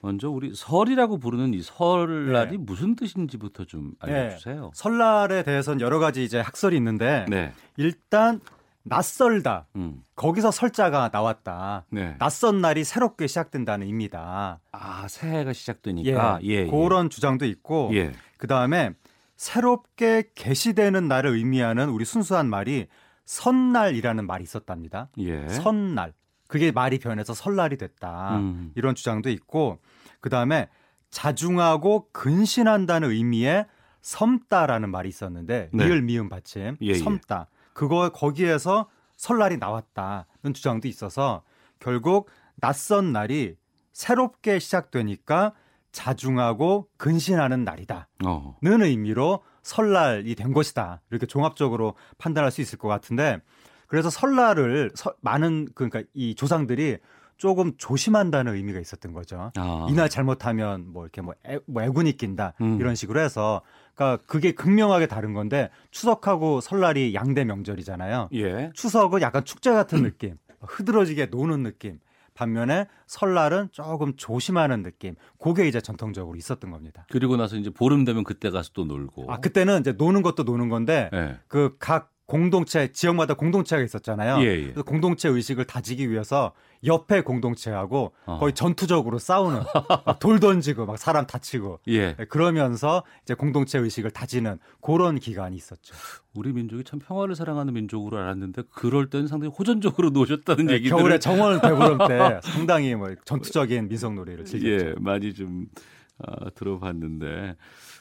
먼저 우리 설이라고 부르는 이 설날이 네. 무슨 뜻인지부터 좀 알려주세요. 설날에 대해서는 여러 가지 이제 학설이 있는데 네, 일단 낯설다. 음, 거기서 설자가 나왔다. 네. 낯선 날이 새롭게 시작된다는 의미다. 아 새해가 시작되니까 예, 예. 그런 주장도 있고 예, 그 다음에 새롭게 개시되는 날을 의미하는 우리 순수한 말이 선날이라는 말이 있었답니다. 예. 선날. 그게 말이 변해서 설날이 됐다. 음. 이런 주장도 있고 그 다음에 자중하고 근신한다는 의미의 섬다라는 말이 있었는데 네. 리을 미음 받침 예, 예. 섬다. 그거 거기에서 설날이 나왔다는 주장도 있어서 결국 낯선 날이 새롭게 시작되니까 자중하고 근신하는 날이다는 어. 의미로 설날이 된 것이다. 이렇게 종합적으로 판단할 수 있을 것 같은데 그래서 설날을 서, 많은 그러니까 이 조상들이 조금 조심한다는 의미가 있었던 거죠. 아. 이날 잘못하면 뭐 이렇게 뭐, 애, 뭐 애군이 낀다 음. 이런 식으로 해서 그러니까 그게 극명하게 다른 건데 추석하고 설날이 양대 명절이잖아요. 예. 추석은 약간 축제 같은 *clears throat* 느낌, 흐드러지게 노는 느낌. 반면에 설날은 조금 조심하는 느낌. 그게 이제 전통적으로 있었던 겁니다. 그리고 나서 이제 보름 되면 그때 가서 또 놀고. 아 그때는 이제 노는 것도 노는 건데 예. 그각 공동체 지역마다 공동체가 있었잖아요. 예, 예. 공동체 의식을 다지기 위해서 옆에 공동체하고 어. 거의 전투적으로 싸우는 막돌 던지고 막 사람 다치고 예. 네, 그러면서 이제 공동체 의식을 다지는 그런 기간이 있었죠. 우리 민족이 참 평화를 사랑하는 민족으로 알았는데 그럴 때는 상당히 호전적으로 노셨다는 네, 얘기들을 겨울에 정월 대보름 때 *laughs* 상당히 뭐 전투적인 민속 놀이를 즐겼죠. 예, 많이 좀 어, 들어봤는데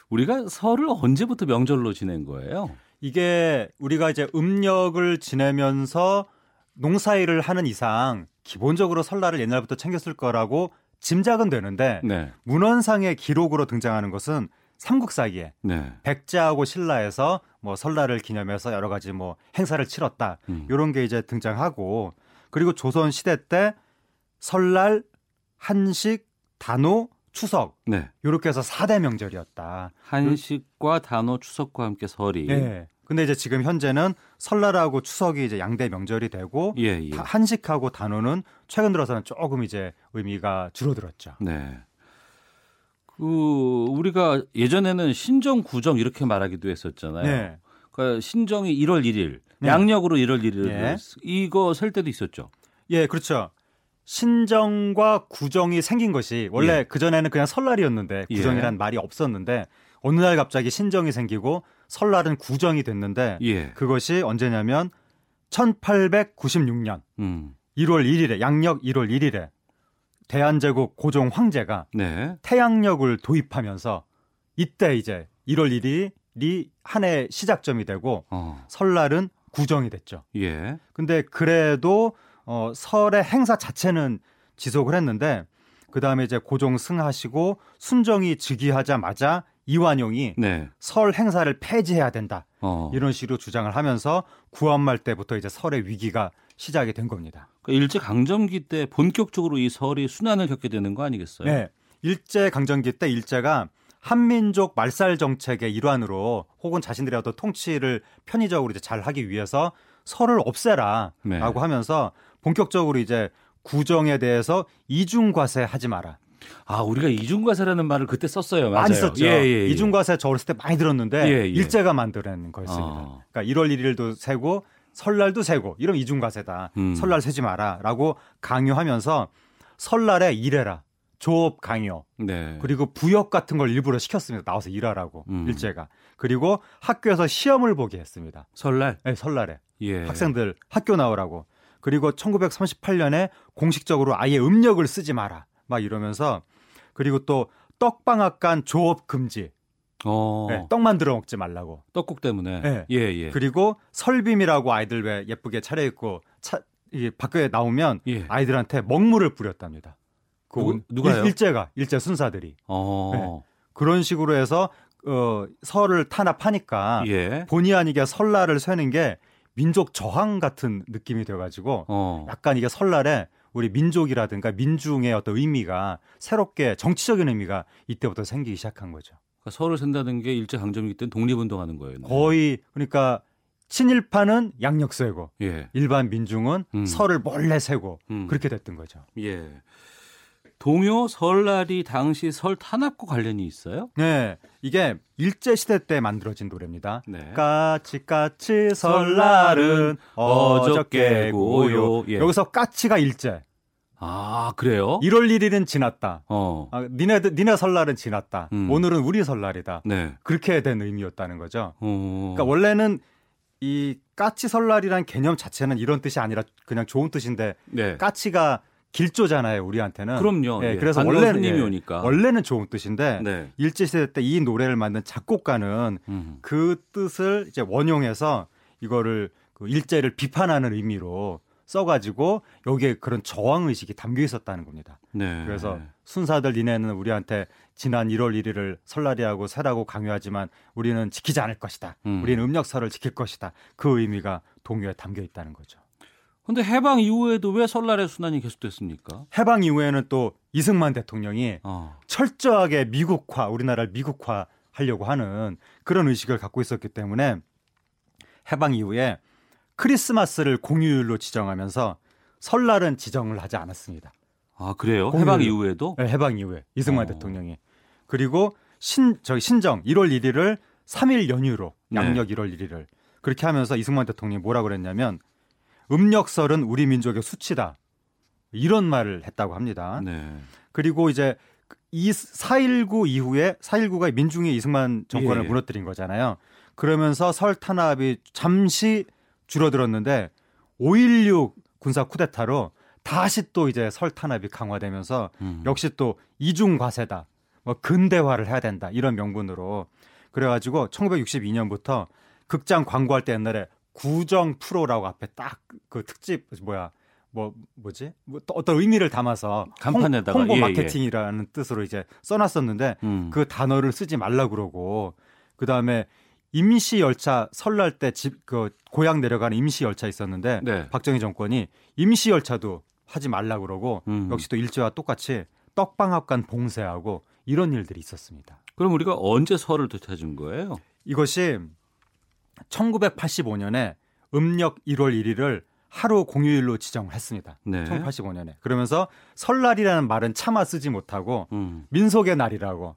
우리가 설을 언제부터 명절로 지낸 거예요? 이게 우리가 이제 음력을 지내면서 농사일을 하는 이상 기본적으로 설날을 옛날부터 챙겼을 거라고 짐작은 되는데 네. 문헌상의 기록으로 등장하는 것은 삼국사기에 네. 백제하고 신라에서 뭐 설날을 기념해서 여러 가지 뭐 행사를 치렀다 음. 이런 게 이제 등장하고 그리고 조선 시대 때 설날, 한식, 단오, 추석 네. 이렇게 해서 4대 명절이었다. 한식과 단오 추석과 함께 설이 예. 근데 이제 지금 현재는 설날하고 추석이 이제 양대 명절이 되고 예, 예. 다- 한식하고 단오는 최근 들어서는 조금 이제 의미가 줄어들었죠. 네. 그 우리가 예전에는 신정 구정 이렇게 말하기도 했었잖아요. 네. 그러니까 신정이 1월 1일, 네. 양력으로 1월 1일 예. 이거 셀 때도 있었죠. 예, 그렇죠. 신정과 구정이 생긴 것이 원래 예. 그전에는 그냥 설날이었는데 예. 구정이란 말이 없었는데 어느 날 갑자기 신정이 생기고 설날은 구정이 됐는데 예. 그것이 언제냐면 1896년 음. 1월 1일에 양력 1월 1일에 대한제국 고종 황제가 네. 태양력을 도입하면서 이때 이제 1월 1일이 한 해 시작점이 되고 어. 설날은 구정이 됐죠. 예. 근데 그래도 어, 설의 행사 자체는 지속을 했는데 그 다음에 이제 고종 승하시고 순정이 즉위하자마자 이완용이 네. 설 행사를 폐지해야 된다 어. 이런 식으로 주장을 하면서 구한말 때부터 이제 설의 위기가 시작이 된 겁니다. 그러니까 일제 강점기 때 본격적으로 이 설이 순환을 겪게 되는 거 아니겠어요? 네, 일제 강점기 때 일제가 한민족 말살 정책의 일환으로 혹은 자신들의 어떤 통치를 편의적으로 이제 잘 하기 위해서 설을 없애라라고 네. 하면서 본격적으로 이제 구정에 대해서 이중과세 하지 마라. 아, 우리가 이중과세라는 말을 그때 썼어요. 맞아요. 많이 썼죠. 예, 예, 예. 이중과세 저 어렸을 때 많이 들었는데 예, 예. 일제가 만들어낸 거였습니다. 어. 그러니까 1월 1일도 세고 설날도 세고 이러면 이중과세다. 음. 설날 세지 마라라고 강요하면서 설날에 일해라. 조업 강요. 네. 그리고 부역 같은 걸 일부러 시켰습니다. 나와서 일하라고 음. 일제가. 그리고 학교에서 시험을 보게 했습니다. 설날. 네, 설날에 예. 학생들 학교 나오라고. 그리고 1938년에 공식적으로 아예 음력을 쓰지 마라. 막 이러면서 그리고 또 떡방앗간 조업 금지. 어. 네, 떡 만들어 먹지 말라고. 떡국 때문에. 네. 예, 예. 그리고 설빔이라고 아이들 왜 예쁘게 차려입고 차, 이 밖에 나오면 예. 아이들한테 먹물을 뿌렸답니다. 그 누구- 누가요? 일, 제가 일제 순사들이 어. 네. 그런 식으로 해서 어, 설을 탄압하니까 예. 본의 아니게 설날을 세는 게 민족 저항 같은 느낌이 돼가지고 어. 약간 이게 설날에 우리 민족이라든가 민중의 어떤 의미가 새롭게 정치적인 의미가 이때부터 생기기 시작한 거죠. 그러니까 설을 센다는 게 일제 강점기 때는 독립운동하는 거예요. 거의 그러니까 친일파는 양력 세고 예. 일반 민중은 음. 설을 몰래 세고 음. 그렇게 됐던 거죠. 예. 동요 설날이 당시 설 탄압과 관련이 있어요? 네, 이게 일제 시대 때 만들어진 노래입니다. 네. 까치 까치 설날은 어저께고요. 예. 여기서 까치가 일제. 아, 그래요? 1월 1일은 지났다. 어. 아, 니네 니네 설날은 지났다. 음. 오늘은 우리 설날이다. 네. 그렇게 된 의미였다는 거죠. 어. 그러니까 원래는 이 까치 설날이란 개념 자체는 이런 뜻이 아니라 그냥 좋은 뜻인데 네. 까치가 길조잖아요, 우리한테는. 그럼요. 예, 예. 그래서 원래는 예, 오니까. 원래는 좋은 뜻인데 네. 일제 시대 때 이 노래를 만든 작곡가는 음. 그 뜻을 이제 원용해서 이거를 그 일제를 비판하는 의미로 써가지고 여기에 그런 저항 의식이 담겨 있었다는 겁니다. 네. 그래서 순사들 니네는 우리한테 지난 1월 1일을 설날이하고 새라고 강요하지만 우리는 지키지 않을 것이다. 음. 우리는 음력설을 지킬 것이다. 그 의미가 동요에 담겨 있다는 거죠. 근데 해방 이후에도 왜 설날의 순환이 계속됐습니까? 해방 이후에는 또 이승만 대통령이 어. 철저하게 미국화, 우리나라를 미국화 하려고 하는 그런 의식을 갖고 있었기 때문에 해방 이후에 크리스마스를 공휴일로 지정하면서 설날은 지정을 하지 않았습니다. 아 그래요? 공휴일로. 해방 이후에도? 네, 해방 이후에 이승만 어. 대통령이 그리고 신 저기 신정 1월 1일을 3일 연휴로 네. 양력 1월 1일을 그렇게 하면서 이승만 대통령이 뭐라 그랬냐면 음력설은 우리 민족의 수치다 이런 말을 했다고 합니다. 네. 그리고 이제 이 4.19 이후에 4.19가 민중의 이승만 정권을 예. 무너뜨린 거잖아요. 그러면서 설 탄압이 잠시 줄어들었는데 5.16 군사 쿠데타로 다시 또 이제 설 탄압이 강화되면서 음. 역시 또 이중 과세다. 뭐 근대화를 해야 된다. 이런 명분으로 그래 가지고 1962년부터 극장 광고할 때 옛날에 구정 프로라고 앞에 딱 그 특집 뭐야 뭐 뭐지 뭐또 어떤 의미를 담아서 간판에다가, 홍, 보 예, 예. 마케팅이라는 뜻으로 이제 써놨었는데 음. 그 단어를 쓰지 말라 그러고 그 다음에 임시 열차 설날 때 집 그 고향 내려가는 임시 열차 있었는데 네. 박정희 정권이 임시 열차도 하지 말라 그러고 음. 역시 또 일제와 똑같이 떡방학간 봉쇄하고 이런 일들이 있었습니다. 그럼 우리가 언제 설을 되찾은 거예요? 이것이 1985년에 음력 1월 1일을 하루 공휴일로 지정을 했습니다. 네. 1985년에. 그러면서 설날이라는 말은 차마 쓰지 못하고 음. 민속의 날이라고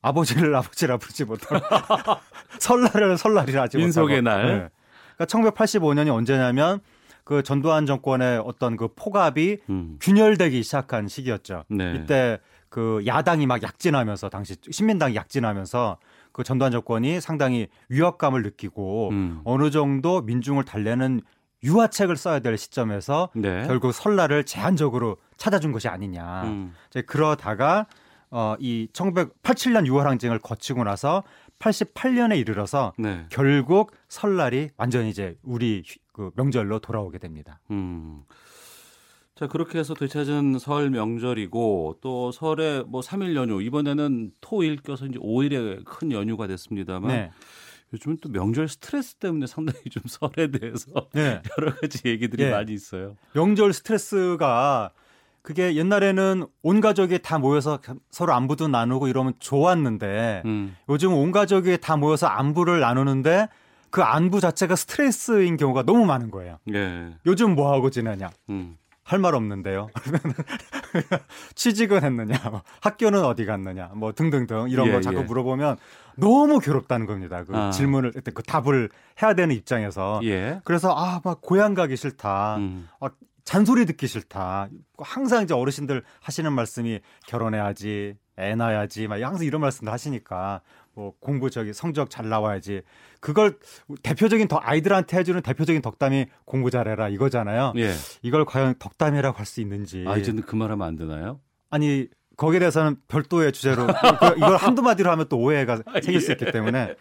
아버지를 *laughs* 아버지라 부르지 못하고 *laughs* 설날을 설날이라 하지 민속의 못하고. 날. 네. 그러니까 1985년이 언제냐면 그 전두환 정권의 어떤 그 포갑이 음. 균열되기 시작한 시기였죠. 네. 이때 그 야당이 막 약진하면서 당시 신민당이 약진하면서 그 전두환 정권이 상당히 위협감을 느끼고 음. 어느 정도 민중을 달래는 유화책을 써야 될 시점에서 네. 결국 설날을 제한적으로 찾아준 것이 아니냐. 음. 이제 그러다가 어, 이 1987년 6월 항쟁을 거치고 나서 88년에 이르러서 네. 결국 설날이 완전히 이제 우리 휴- 그 명절로 돌아오게 됩니다. 음. 자, 그렇게 해서 되찾은 설 명절이고 또 설에 뭐 3일 연휴 이번에는 토일 껴서 이제 5일의 큰 연휴가 됐습니다만 네. 요즘은 또 명절 스트레스 때문에 상당히 좀 설에 대해서 *laughs* 네. *laughs* 여러 가지 얘기들이 예. 많이 있어요. 명절 스트레스가 그게 옛날에는 온 가족이 다 모여서 서로 안부도 나누고 이러면 좋았는데 음. 요즘 온 가족이 다 모여서 안부를 나누는데 그 안부 자체가 스트레스인 경우가 너무 많은 거예요. 예. 요즘 뭐 하고 지내냐? 음. 할 말 없는데요. *laughs* 취직은 했느냐? 뭐 학교는 어디 갔느냐? 뭐 등등등 이런 예, 거 자꾸 예. 물어보면 너무 괴롭다는 겁니다. 그 아. 질문을 그 답을 해야 되는 입장에서 예. 그래서 아 막 고향 가기 싫다. 음. 아, 잔소리 듣기 싫다. 항상 이제 어르신들 하시는 말씀이 결혼해야지, 애 낳아야지, 막 항상 이런 말씀도 하시니까 뭐 공부 저기 성적 잘 나와야지. 그걸 대표적인 더 아이들한테 해주는 대표적인 덕담이 공부 잘해라 이거잖아요. 예. 이걸 과연 덕담이라고 할 수 있는지. 아, 이제는 그 말하면 안 되나요? 아니 거기에 대해서는 별도의 주제로 그- 이걸 한두 마디로 하면 또 오해가 아, 생길 수 있기 때문에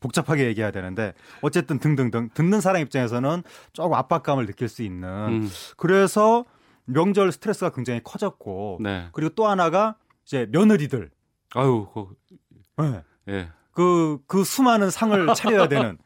복잡하게 얘기해야 되는데 어쨌든 등등등 듣는 사람 입장에서는 조금 압박감을 느낄 수 있는 음. 그래서 명절 스트레스가 굉장히 커졌고 네. 그리고 또 하나가 이제 며느리들 아유, 그, 네. 예. 그, 그 수많은 상을 차려야 되는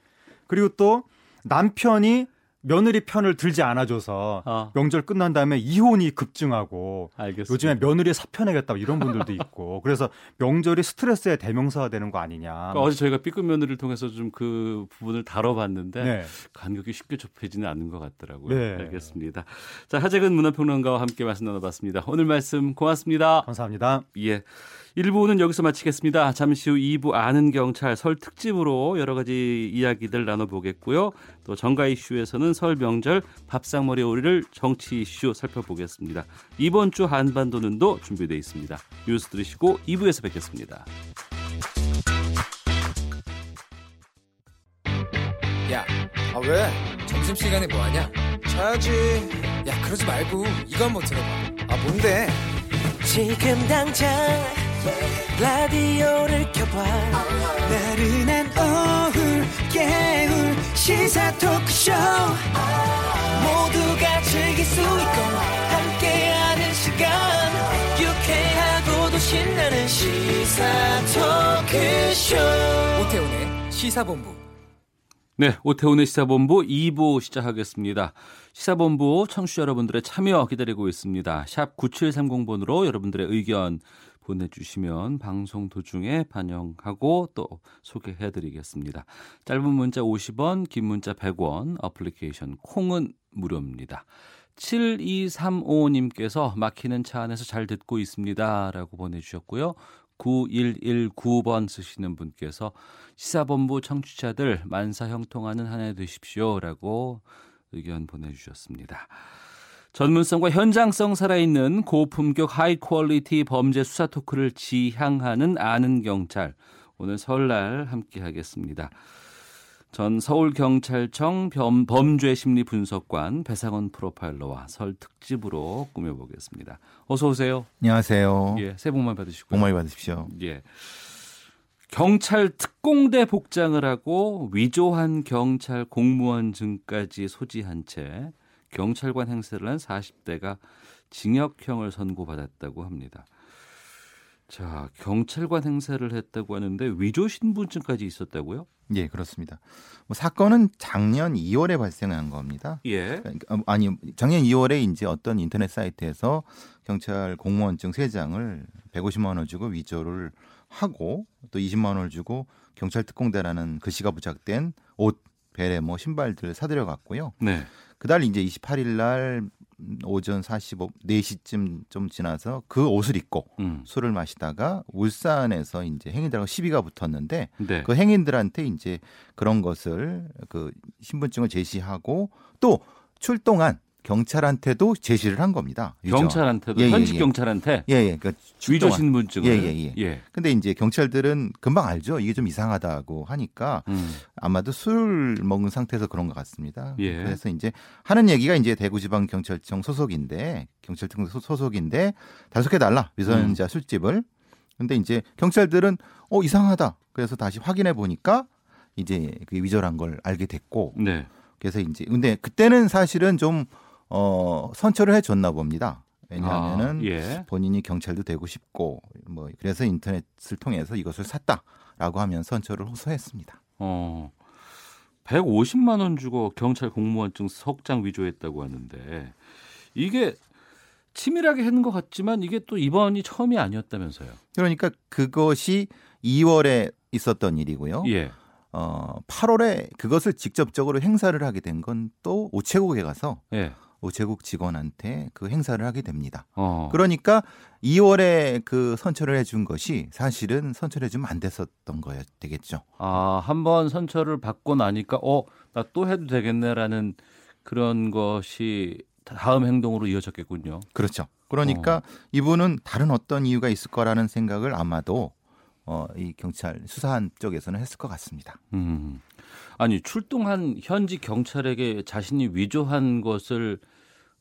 그리고 또 남편이 며느리 편을 들지 않아줘서 아, 명절 끝난 다음에 이혼이 급증하고 알겠습니다. 요즘에 며느리 사표내겠다 이런 분들도 있고 그래서 명절이 스트레스의 대명사가 되는 거 아니냐. 그러니까 어제 저희가 B급 며느리를 통해서 좀 그 부분을 다뤄봤는데 네. 간격이 쉽게 좁혀지는 않는 것 같더라고요. 네. 알겠습니다. 자, 하재근 문화평론가와 함께 말씀 나눠봤습니다. 오늘 말씀 고맙습니다. 감사합니다. 예. 1부는 여기서 마치겠습니다. 잠시 후 2부 아는 경찰 설 특집으로 여러 가지 이야기들 나눠보겠고요. 또 정가 이슈에서는 설 명절 밥상머리 오리를 정치 이슈 살펴보겠습니다. 이번 주 한반도 는도 준비되어 있습니다. 뉴스 들으시고 2부에서 뵙겠습니다. 야, 아 왜? 점심시간에 뭐하냐? 자야지. 야, 그러지 말고 이거 한번 들어봐. 아, 뭔데? 지금 당장 라디오를 켜봐. 나른한 오후 깨울 시사 토크쇼. 모두가 즐길 수 있고 함께하는 시간. 유쾌하고도 신나는 시사 토크쇼. 오태훈의 시사본부. 네, 오태훈의 시사본부 2부 시작하겠습니다. 시사본부 청취자 여러분들의 참여 기다리고 있습니다. 샵 9730번으로 여러분들의 의견 보내주시면 방송 도중에 반영하고 또 소개해드리겠습니다. 짧은 문자 50원, 긴 문자 100원, 어플리케이션 콩은 무료입니다. 7235님께서 막히는 차 안에서 잘 듣고 있습니다. 라고 보내주셨고요. 9119번 쓰시는 분께서 시사본부 청취자들 만사 형통하는 한 해 되십시오. 라고 의견 보내주셨습니다. 전문성과 현장성 살아있는 고품격 high quality 범죄 수사 토크를 지향하는 아는 경찰. 오늘 설날 함께 하겠습니다. 전 서울경찰청 범죄심리분석관 배상원 프로파일러와 설 특집으로 꾸며보겠습니다. 어서 오세요. 안녕하세요. 예, 새해 복 많이 받으시고. 복 많이 받으십시오. 예. 경찰 특공대 복장을 하고 위조한 경찰 공무원 증까지 소지한 채 경찰관 행세를 한 40대가 징역형을 선고받았다고 합니다. 자, 경찰관 행세를 했다고 하는데 위조 신분증까지 있었다고요? 예, 그렇습니다. 뭐 사건은 작년 2월에 발생한 겁니다. 예. 어, 아니, 작년 2월에 이제 어떤 인터넷 사이트에서 경찰 공무원증 3장을 150만 원 주고 위조를 하고 또 20만 원을 주고 경찰 특공대라는 글씨가 부착된 옷, 베레, 뭐 신발들을 사들여 갔고요. 네. 그달 이제 28일 날 오전 45 4시쯤 좀 지나서 그 옷을 입고 음. 술을 마시다가 울산에서 이제 행인들하고 시비가 붙었는데 네. 그 행인들한테 이제 그런 것을 그 신분증을 제시하고 또 출동한 경찰한테도 제시를 한 겁니다. 위조. 경찰한테도 예, 예, 현직 예. 경찰한테 예, 예. 그 위조 신분증을 예, 예, 예. 근데 이제 경찰들은 금방 알죠. 이게 좀 이상하다고 하니까 음. 아마도 술 먹은 상태에서 그런 것 같습니다. 예. 그래서 이제 하는 얘기가 이제 대구지방 경찰청 소속인데 경찰청 소- 소속인데 단속해 달라 위선자 음. 술집을. 근데 이제 경찰들은 어 이상하다. 그래서 다시 확인해 보니까 이제 그 위조란 걸 알게 됐고 네. 그래서 이제 근데 그때는 사실은 좀 어, 선처를 해줬나 봅니다. 왜냐하면은 아, 예. 본인이 경찰도 되고 싶고 뭐 그래서 인터넷을 통해서 이것을 샀다라고 하면 선처를 호소했습니다. 어. 150만 원 주고 경찰 공무원증 석장 위조했다고 하는데 이게 치밀하게 했는 것 같지만 이게 또 이번이 처음이 아니었다면서요. 그러니까 그것이 2월에 있었던 일이고요. 예. 어, 8월에 그것을 직접적으로 행사를 하게 된 건또 우체국에 가서 예. 우체국 직원한테 그 행사를 하게 됩니다. 어. 그러니까 2월에 그 선처를 해준 것이 사실은 선처를 해주면 안 됐었던 거였 되겠죠. 아, 한 번 선처를 받고 나니까 어, 나 또 해도 되겠네라는 그런 것이 다음 행동으로 이어졌겠군요. 그렇죠. 그러니까 어. 이분은 다른 어떤 이유가 있을 거라는 생각을 아마도 어, 이 경찰 수사한 쪽에서는 했을 것 같습니다. 음. 아니, 출동한 현직 경찰에게 자신이 위조한 것을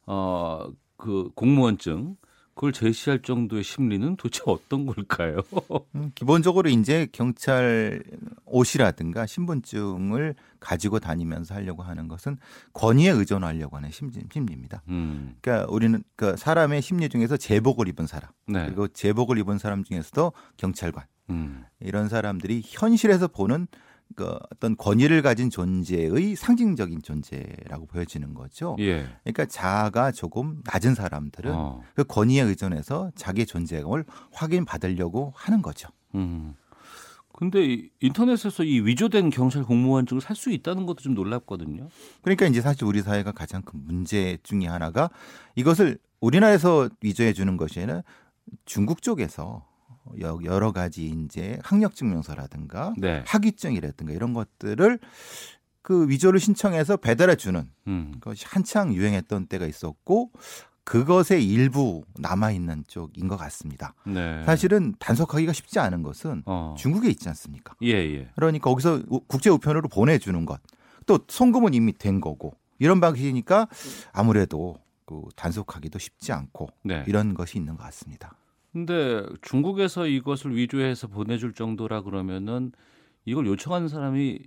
어, 그 공무원증 그걸 제시할 정도의 심리는 도대체 어떤 걸까요? *laughs* 음, 기본적으로 이제 경찰 옷이라든가 신분증을 가지고 다니면서 하려고 하는 것은 권위에 의존하려고 하는 심리, 심리입니다. 음. 그러니까 우리는 그 사람의 심리 중에서 제복을 입은 사람 네. 그리고 제복을 입은 사람 중에서도 경찰관 음. 이런 사람들이 현실에서 보는 그 어떤 권위를 가진 존재의 상징적인 존재라고 보여지는 거죠. 예. 그러니까 자아가 조금 낮은 사람들은 어. 그 권위에 의존해서 자기의 존재감을 확인받으려고 하는 거죠. 음. 근데 이 인터넷에서 이 위조된 경찰 공무원증을 살 수 있다는 것도 좀 놀랍거든요. 그러니까 이제 사실 우리 사회가 가장 큰 문제 중에 하나가 이것을 우리나라에서 위조해 주는 것이 아니라 중국 쪽에서 여- 여러 가지 이제 학력 증명서라든가 네. 학위증이라든가 이런 것들을 그 위조를 신청해서 배달해 주는 음. 것이 한창 유행했던 때가 있었고 그것의 일부 남아 있는 쪽인 것 같습니다. 네. 사실은 단속하기가 쉽지 않은 것은 어. 중국에 있지 않습니까? 예, 예. 그러니까 거기서 우- 국제 우편으로 보내주는 것, 또 송금은 이미 된 거고 이런 방식이니까 아무래도 그 단속하기도 쉽지 않고 네. 이런 것이 있는 것 같습니다. 근데 중국에서 이것을 위조해서 보내줄 정도라 그러면은 이걸 요청하는 사람이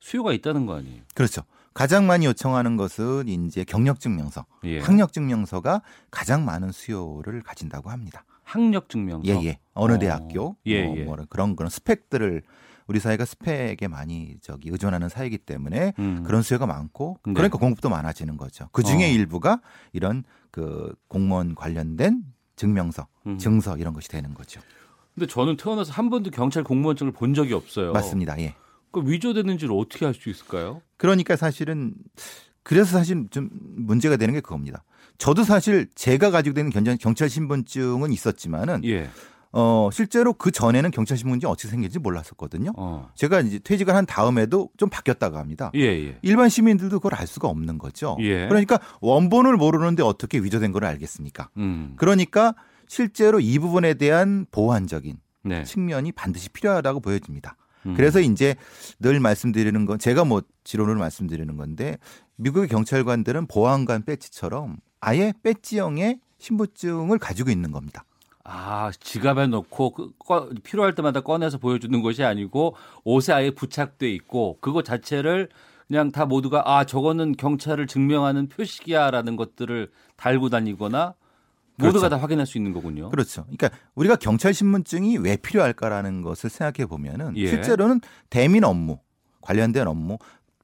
수요가 있다는 거 아니에요? 그렇죠. 가장 많이 요청하는 것은 이제 경력증명서, 예. 학력증명서가 가장 많은 수요를 가진다고 합니다. 학력 증명서. 예, 예. 어느 어. 대학교. 예, 뭐, 예. 뭐 그런 그런 스펙들을 우리 사회가 스펙에 많이 저기 의존하는 사회이기 때문에 음. 그런 수요가 많고 네. 그러니까 공급도 많아지는 거죠. 그 중에 어. 일부가 이런 그 공무원 관련된 증명서, 음. 증서 이런 것이 되는 거죠. 근데 저는 태어나서 한 번도 경찰 공무원증을 본 적이 없어요. 맞습니다. 예. 그 위조되는지를 어떻게 알 수 있을까요? 그러니까 사실은 그래서 사실 좀 문제가 되는 게 그겁니다. 저도 사실 제가 가지고 있는 경찰, 경찰 신분증은 있었지만은 예. 어 실제로 그 전에는 경찰 신분증이 어떻게 생길지 몰랐었거든요. 어. 제가 이제 퇴직을 한 다음에도 좀 바뀌었다고 합니다. 예, 예. 일반 시민들도 그걸 알 수가 없는 거죠. 예. 그러니까 원본을 모르는데 어떻게 위조된 걸 알겠습니까? 음. 그러니까 실제로 이 부분에 대한 보완적인 네. 측면이 반드시 필요하다고 보여집니다. 음. 그래서 이제 늘 말씀드리는 건 제가 뭐 지론을 말씀드리는 건데 미국의 경찰관들은 보안관 배지처럼 아예 배지형의 신분증을 가지고 있는 겁니다. 아, 지갑에 넣고 그 꺼- 필요할 때마다 꺼내서 보여주는 것이 아니고 옷에 아예 부착돼 있고 그거 자체를 그냥 다 모두가 아 저거는 경찰을 증명하는 표식이야라는 것들을 달고 다니거나 모두가 그렇죠. 다 확인할 수 있는 거군요. 그렇죠. 그러니까 우리가 경찰 신분증이 왜 필요할까라는 것을 생각해 보면은 예. 실제로는 대민 업무 관련된 업무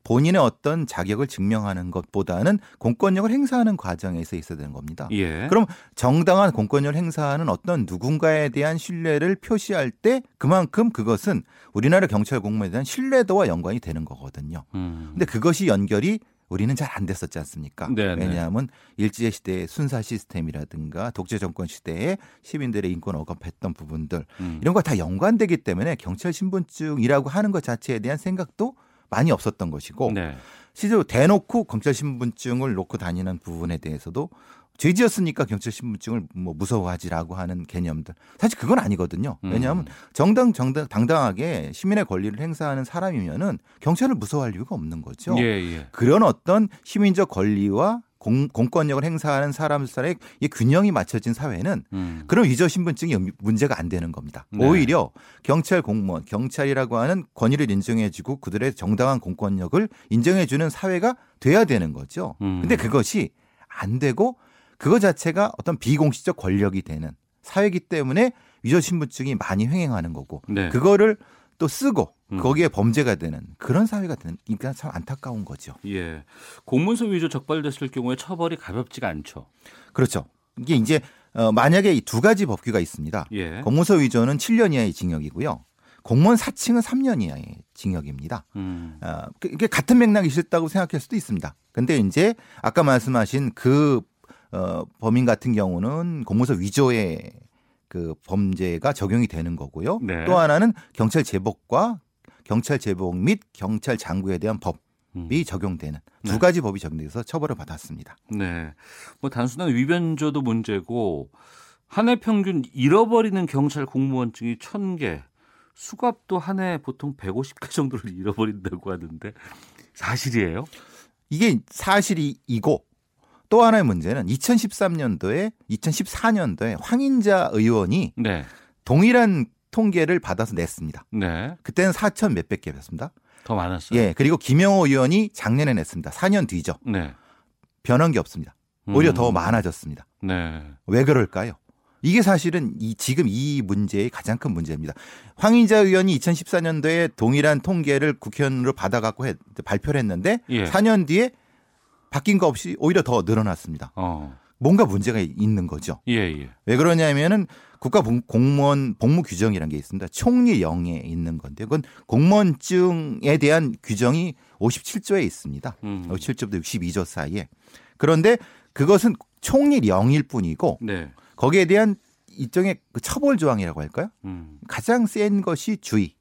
본인의 어떤 자격을 증명하는 것보다는 공권력을 행사하는 과정에서 있어야 되는 겁니다. 예. 그럼 정당한 공권력을 행사하는 어떤 누군가에 대한 신뢰를 표시할 때 그만큼 그것은 우리나라 경찰 공무원에 대한 신뢰도와 연관이 되는 거거든요. 음. 근데 그것이 연결이 우리는 잘 안 됐었지 않습니까? 네네. 왜냐하면 일제 시대의 순사 시스템이라든가 독재 정권 시대에 시민들의 인권 억압했던 부분들 음. 이런 거 다 연관되기 때문에 경찰 신분증이라고 하는 것 자체에 대한 생각도 많이 없었던 것이고 네. 실제로 대놓고 경찰 신분증을 놓고 다니는 부분에 대해서도 죄지었으니까 경찰 신분증을 뭐 무서워하지라고 하는 개념들 사실 그건 아니거든요. 왜냐하면 음. 정당 정당 당당하게 시민의 권리를 행사하는 사람이면은 경찰을 무서워할 이유가 없는 거죠. 예, 예. 그런 어떤 시민적 권리와 공, 공권력을 행사하는 사람들의 이 균형이 맞춰진 사회는 음. 그런 위조 신분증이 문제가 안 되는 겁니다. 네. 오히려 경찰 공무원, 경찰이라고 하는 권위를 인정해주고 그들의 정당한 공권력을 인정해주는 사회가 돼야 되는 거죠. 음. 근데 그것이 안 되고 그거 자체가 어떤 비공식적 권력이 되는 사회이기 때문에 위조 신분증이 많이 횡행하는 거고 네. 그거를 또 쓰고 음. 거기에 범죄가 되는 그런 사회가 되는 그러니까 참 안타까운 거죠. 예. 공문서 위조 적발됐을 경우에 처벌이 가볍지가 않죠. 그렇죠. 이게 이제 어, 만약에 이 두 가지 법규가 있습니다. 예. 공문서 위조는 7년 이하의 징역이고요. 공무원 사칭은 3년 이하의 징역입니다. 음. 어, 그- 이게 같은 맥락이 있었다고 생각할 수도 있습니다. 근데 이제 아까 말씀하신 그 어, 범인 같은 경우는 공문서 위조의 그 범죄가 적용이 되는 거고요. 네. 또 하나는 경찰 제복과 경찰 제복 및 경찰 장구에 대한 법이 음. 적용되는 네. 두 가지 법이 적용돼서 처벌을 받았습니다. 네. 뭐 단순한 위변조도 문제고 한 해 평균 잃어버리는 경찰 공무원증이 1000개. 수갑도 한 해 보통 150개 정도를 *laughs* 잃어버린다고 하는데 사실이에요? 이게 사실이고 또 하나의 문제는 2013년도에 2014년도에 황인자 의원이 네. 동일한 통계를 받아서 냈습니다. 네. 그때는 4천 몇백 개였습니다. 더 많았어요. 예, 그리고 김영호 의원이 작년에 냈습니다. 4년 뒤죠. 네. 변한 게 없습니다. 오히려 음. 더 많아졌습니다. 네. 왜 그럴까요? 이게 사실은 이 지금 이 문제의 가장 큰 문제입니다. 황인자 의원이 2014년도에 동일한 통계를 국회의원으로 받아갖고 했- 발표를 했는데 예. 4년 뒤에 바뀐 거 없이 오히려 더 늘어났습니다. 어. 뭔가 문제가 있는 거죠. 예, 예. 왜 그러냐면은 국가 공- 공무원 복무 규정이라는 게 있습니다. 총리 영에 있는 건데 그건 공무원증에 대한 규정이 57조에 있습니다. 음. 57조부터 62조 사이에. 그런데 그것은 총리 영일 뿐이고 네. 거기에 대한 일종의 그 처벌 조항이라고 할까요? 음. 가장 센 것이 주의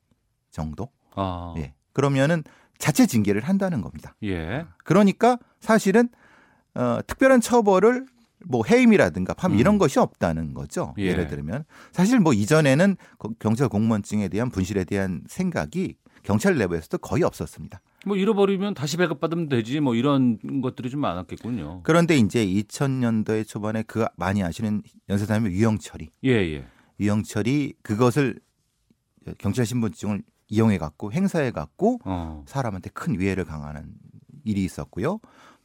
정도. 아. 예. 그러면은 자체 징계를 한다는 겁니다. 예. 그러니까 사실은 어, 특별한 처벌을 뭐 해임이라든가 팜 음. 이런 것이 없다는 거죠. 예. 예를 들면 사실 뭐 이전에는 거- 경찰 공무원증에 대한 분실에 대한 생각이 경찰 내부에서도 거의 없었습니다. 뭐 잃어버리면 다시 배급받으면 되지 뭐 이런 것들이 좀 많았겠군요. 그런데 이제 2000년도에 초반에 그 많이 아시는 연쇄살인 유영철이 예, 예. 유영철이 그것을 경찰 신분증을 이용해 갖고 행사해 갖고 어. 사람한테 큰 위해를 강하는 일이 있었고요.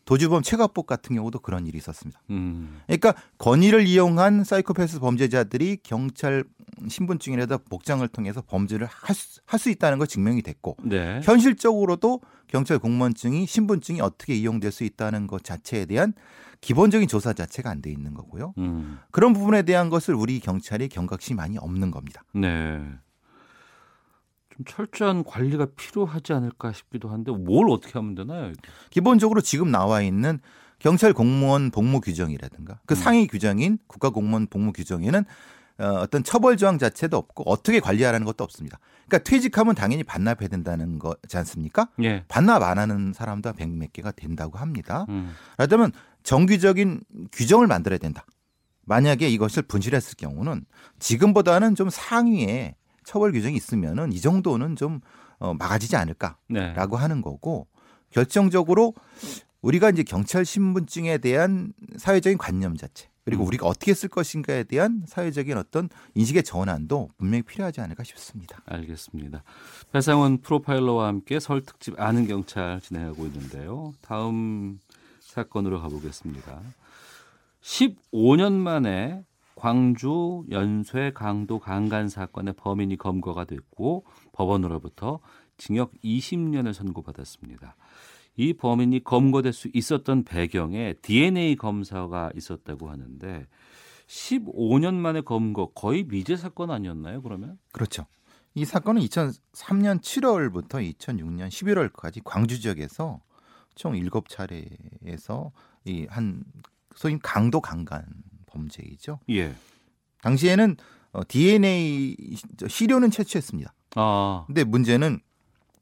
도주범 최가복 같은 경우도 그런 일이 있었습니다. 음. 그러니까 권위를 이용한 사이코패스 범죄자들이 경찰 신분증이라도 복장을 통해서 범죄를 할수 할수 있다는 거 증명이 됐고 네. 현실적으로도 경찰 공무원증이 신분증이 어떻게 이용될 수 있다는 것 자체에 대한 기본적인 조사 자체가 안 돼 있는 거고요. 음. 그런 부분에 대한 것을 우리 경찰이 경각심이 많이 없는 겁니다. 네. 좀 철저한 관리가 필요하지 않을까 싶기도 한데 뭘 어떻게 하면 되나요? 기본적으로 지금 나와 있는 경찰 공무원 복무 규정이라든가 그 음. 상위 규정인 국가 공무원 복무 규정에는 어, 어떤 처벌 조항 자체도 없고 어떻게 관리하라는 것도 없습니다. 그러니까 퇴직하면 당연히 반납해야 된다는 거지 않습니까? 예. 반납 안 하는 사람도 백몇 개가 된다고 합니다. 음. 그렇다면 정규적인 규정을 만들어야 된다. 만약에 이것을 분실했을 경우는 지금보다는 좀 상위에 처벌 규정이 있으면은 이 정도는 좀 어, 막아지지 않을까라고 네. 하는 거고 결정적으로 우리가 이제 경찰 신분증에 대한 사회적인 관념 자체 그리고 음. 우리가 어떻게 쓸 것인가에 대한 사회적인 어떤 인식의 전환도 분명히 필요하지 않을까 싶습니다. 알겠습니다. 배상원 프로파일러와 함께 설 특집 아는 경찰 진행하고 있는데요. 다음 사건으로 가보겠습니다. 15년 만에 광주 연쇄 강도 강간 사건의 범인이 검거가 됐고 법원으로부터 징역 20년을 선고받았습니다. 이 범인이 검거될 수 있었던 배경에 DNA 검사가 있었다고 하는데 15년 만에 검거 거의 미제 사건 아니었나요? 그러면? 그렇죠. 이 사건은 2003년 7월부터 2006년 11월까지 광주 지역에서 총 7차례에서 이 한 소위 강도 강간 범죄이죠. 예. 당시에는 어, DNA 시료는 채취했습니다. 아, 근데 문제는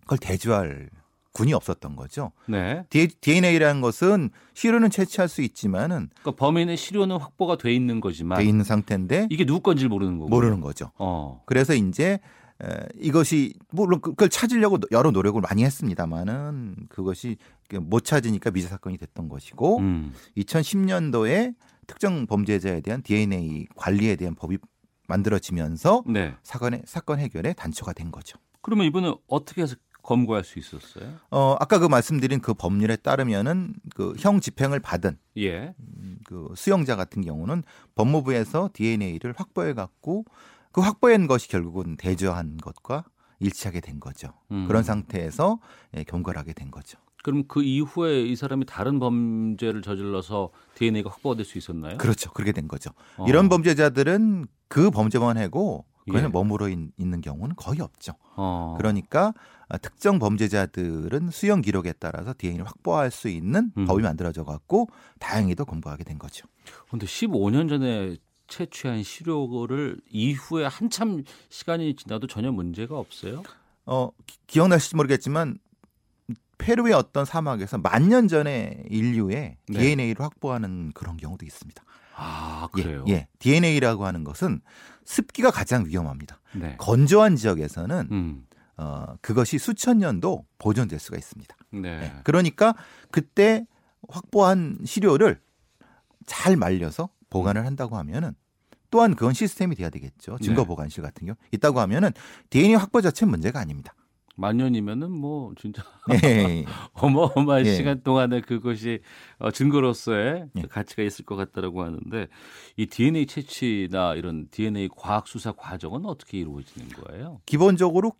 그걸 대조할 군이 없었던 거죠. 네. DNA라는 것은 시료는 채취할 수 있지만은 그러니까 범인의 시료는 확보가 돼 있는 거지만 돼 있는 상태인데 이게 누구 건지 모르는 거고. 모르는 거죠. 어. 그래서 이제 에, 이것이 물론 그- 그걸 찾으려고 여러 노력을 많이 했습니다만은 그것이 못 찾으니까 미제 사건이 됐던 것이고 음. 2010년도에 특정 범죄자에 대한 DNA 관리에 대한 법이 만들어지면서 네. 사건의 사건 해결에 단초가 된 거죠. 그러면 이번에 어떻게 해서 검거할 수 있었어요? 어 아까 그 말씀드린 그 법률에 따르면은 그 형 집행을 받은 예. 그 수용자 같은 경우는 법무부에서 DNA를 확보해 갖고 그 확보한 것이 결국은 대조한 것과 일치하게 된 거죠. 음. 그런 상태에서 예, 경과를 하게 된 거죠. 그럼 그 이후에 이 사람이 다른 범죄를 저질러서 DNA가 확보가 될수 있었나요? 그렇죠. 그렇게 된 거죠. 어. 이런 범죄자들은 그 범죄만 하고 그냥 예. 머물러 있- 있는 경우는 거의 없죠. 어. 그러니까 아, 특정 범죄자들은 수용 기록에 따라서 DNA를 확보할 수 있는 음. 법이 만들어져 갖고 다행히도 검거하게 된 거죠. 근데 15년 전에 채취한 시료를 이후에 한참 시간이 지나도 전혀 문제가 없어요? 어, 기- 기억나실지 모르겠지만 페루의 어떤 사막에서 만 년 전에 인류의 네. DNA를 확보하는 그런 경우도 있습니다. 아, 예, 그래요? 예, DNA라고 하는 것은 습기가 가장 위험합니다. 네. 건조한 지역에서는 음. 어, 그것이 수천 년도 보존될 수가 있습니다. 네. 예, 그러니까 그때 확보한 시료를 잘 말려서 보관을 한다고 하면은 또한 그건 시스템이 돼야 되겠죠. 증거 네. 보관실 같은 경우 있다고 하면은 DNA 확보 자체는 문제가 아닙니다. 만 년이면은 뭐 진짜 네. *laughs* 어마어마한 예. 시간 동안에 그것이 어, 증거로서의 예. 가치가 있을 것 같다라고 하는데 이 DNA 채취나 이런 DNA 과학 수사 과정은 어떻게 이루어지는 거예요? 기본적으로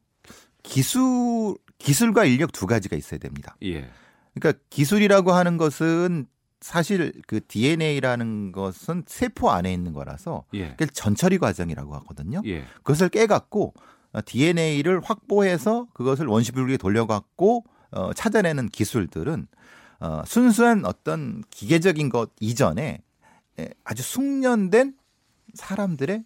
기술 기술과 인력 두 가지가 있어야 됩니다. 예. 그러니까 기술이라고 하는 것은 사실 그 DNA라는 것은 세포 안에 있는 거라서 예. 전처리 과정이라고 하거든요. 예. 그것을 깨갖고 DNA를 확보해서 그것을 원시불기에 돌려갖고 어, 찾아내는 기술들은 어, 순수한 어떤 기계적인 것 이전에 에, 아주 숙련된 사람들의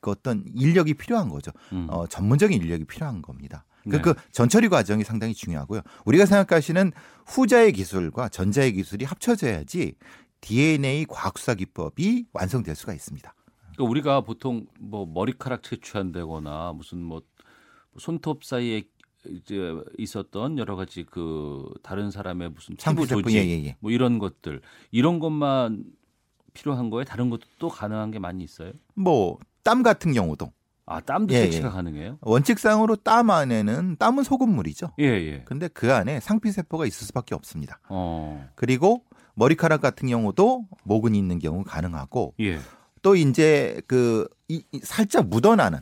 그 어떤 인력이 필요한 거죠. 음. 어, 전문적인 인력이 필요한 겁니다. 그, 네. 그 전처리 과정이 상당히 중요하고요. 우리가 생각하시는 후자의 기술과 전자의 기술이 합쳐져야지 DNA 과학수사 기법이 완성될 수가 있습니다. 그러니까 우리가 보통 뭐 머리카락 채취한다거나 무슨 뭐 손톱 사이에 이제 있었던 여러 가지 그 다른 사람의 무슨 피부 조직 예, 예, 예. 뭐 이런 것들 이런 것만 필요한 거에 다른 것도 또 가능한 게 많이 있어요. 뭐 땀 같은 경우도 아, 땀도 예, 채취가 예. 가능해요? 원칙상으로 땀 안에는 땀은 소금물이죠. 예, 예. 근데 그 안에 상피 세포가 있을 수밖에 없습니다. 어. 그리고 머리카락 같은 경우도 모근이 있는 경우 가능하고 예. 또 이제 그 이, 이 살짝 묻어나는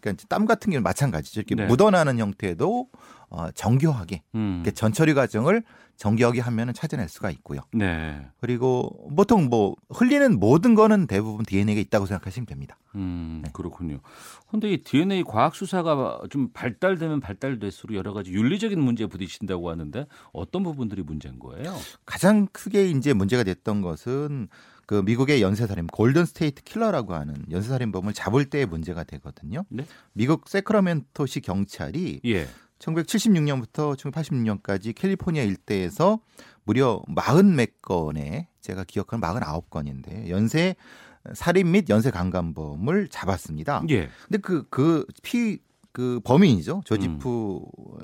그러니까 땀 같은 경우는 마찬가지죠. 이렇게 네. 묻어나는 형태도 어, 정교하게 음. 전처리 과정을 정교하게 하면은 찾아낼 수가 있고요. 네. 그리고 보통 뭐 흘리는 모든 거는 대부분 DNA가 있다고 생각하시면 됩니다. 음, 네. 그렇군요. 근데 이 DNA 과학 수사가 좀 발달되면 발달될수록 여러 가지 윤리적인 문제에 부딪힌다고 하는데 어떤 부분들이 문제인 거예요? 가장 크게 이제 문제가 됐던 것은 그 미국의 연쇄살인 골든 스테이트 킬러라고 하는 연쇄살인범을 잡을 때의 문제가 되거든요. 네? 미국 세크라멘토시 경찰이 예. 1976년부터 1980년까지 캘리포니아 일대에서 무려 40몇 건의 제가 기억하는 49건인데 연쇄 살인 및 연쇄 강간범을 잡았습니다. 예. 근데 그 그 피 그 범인이죠. 조지프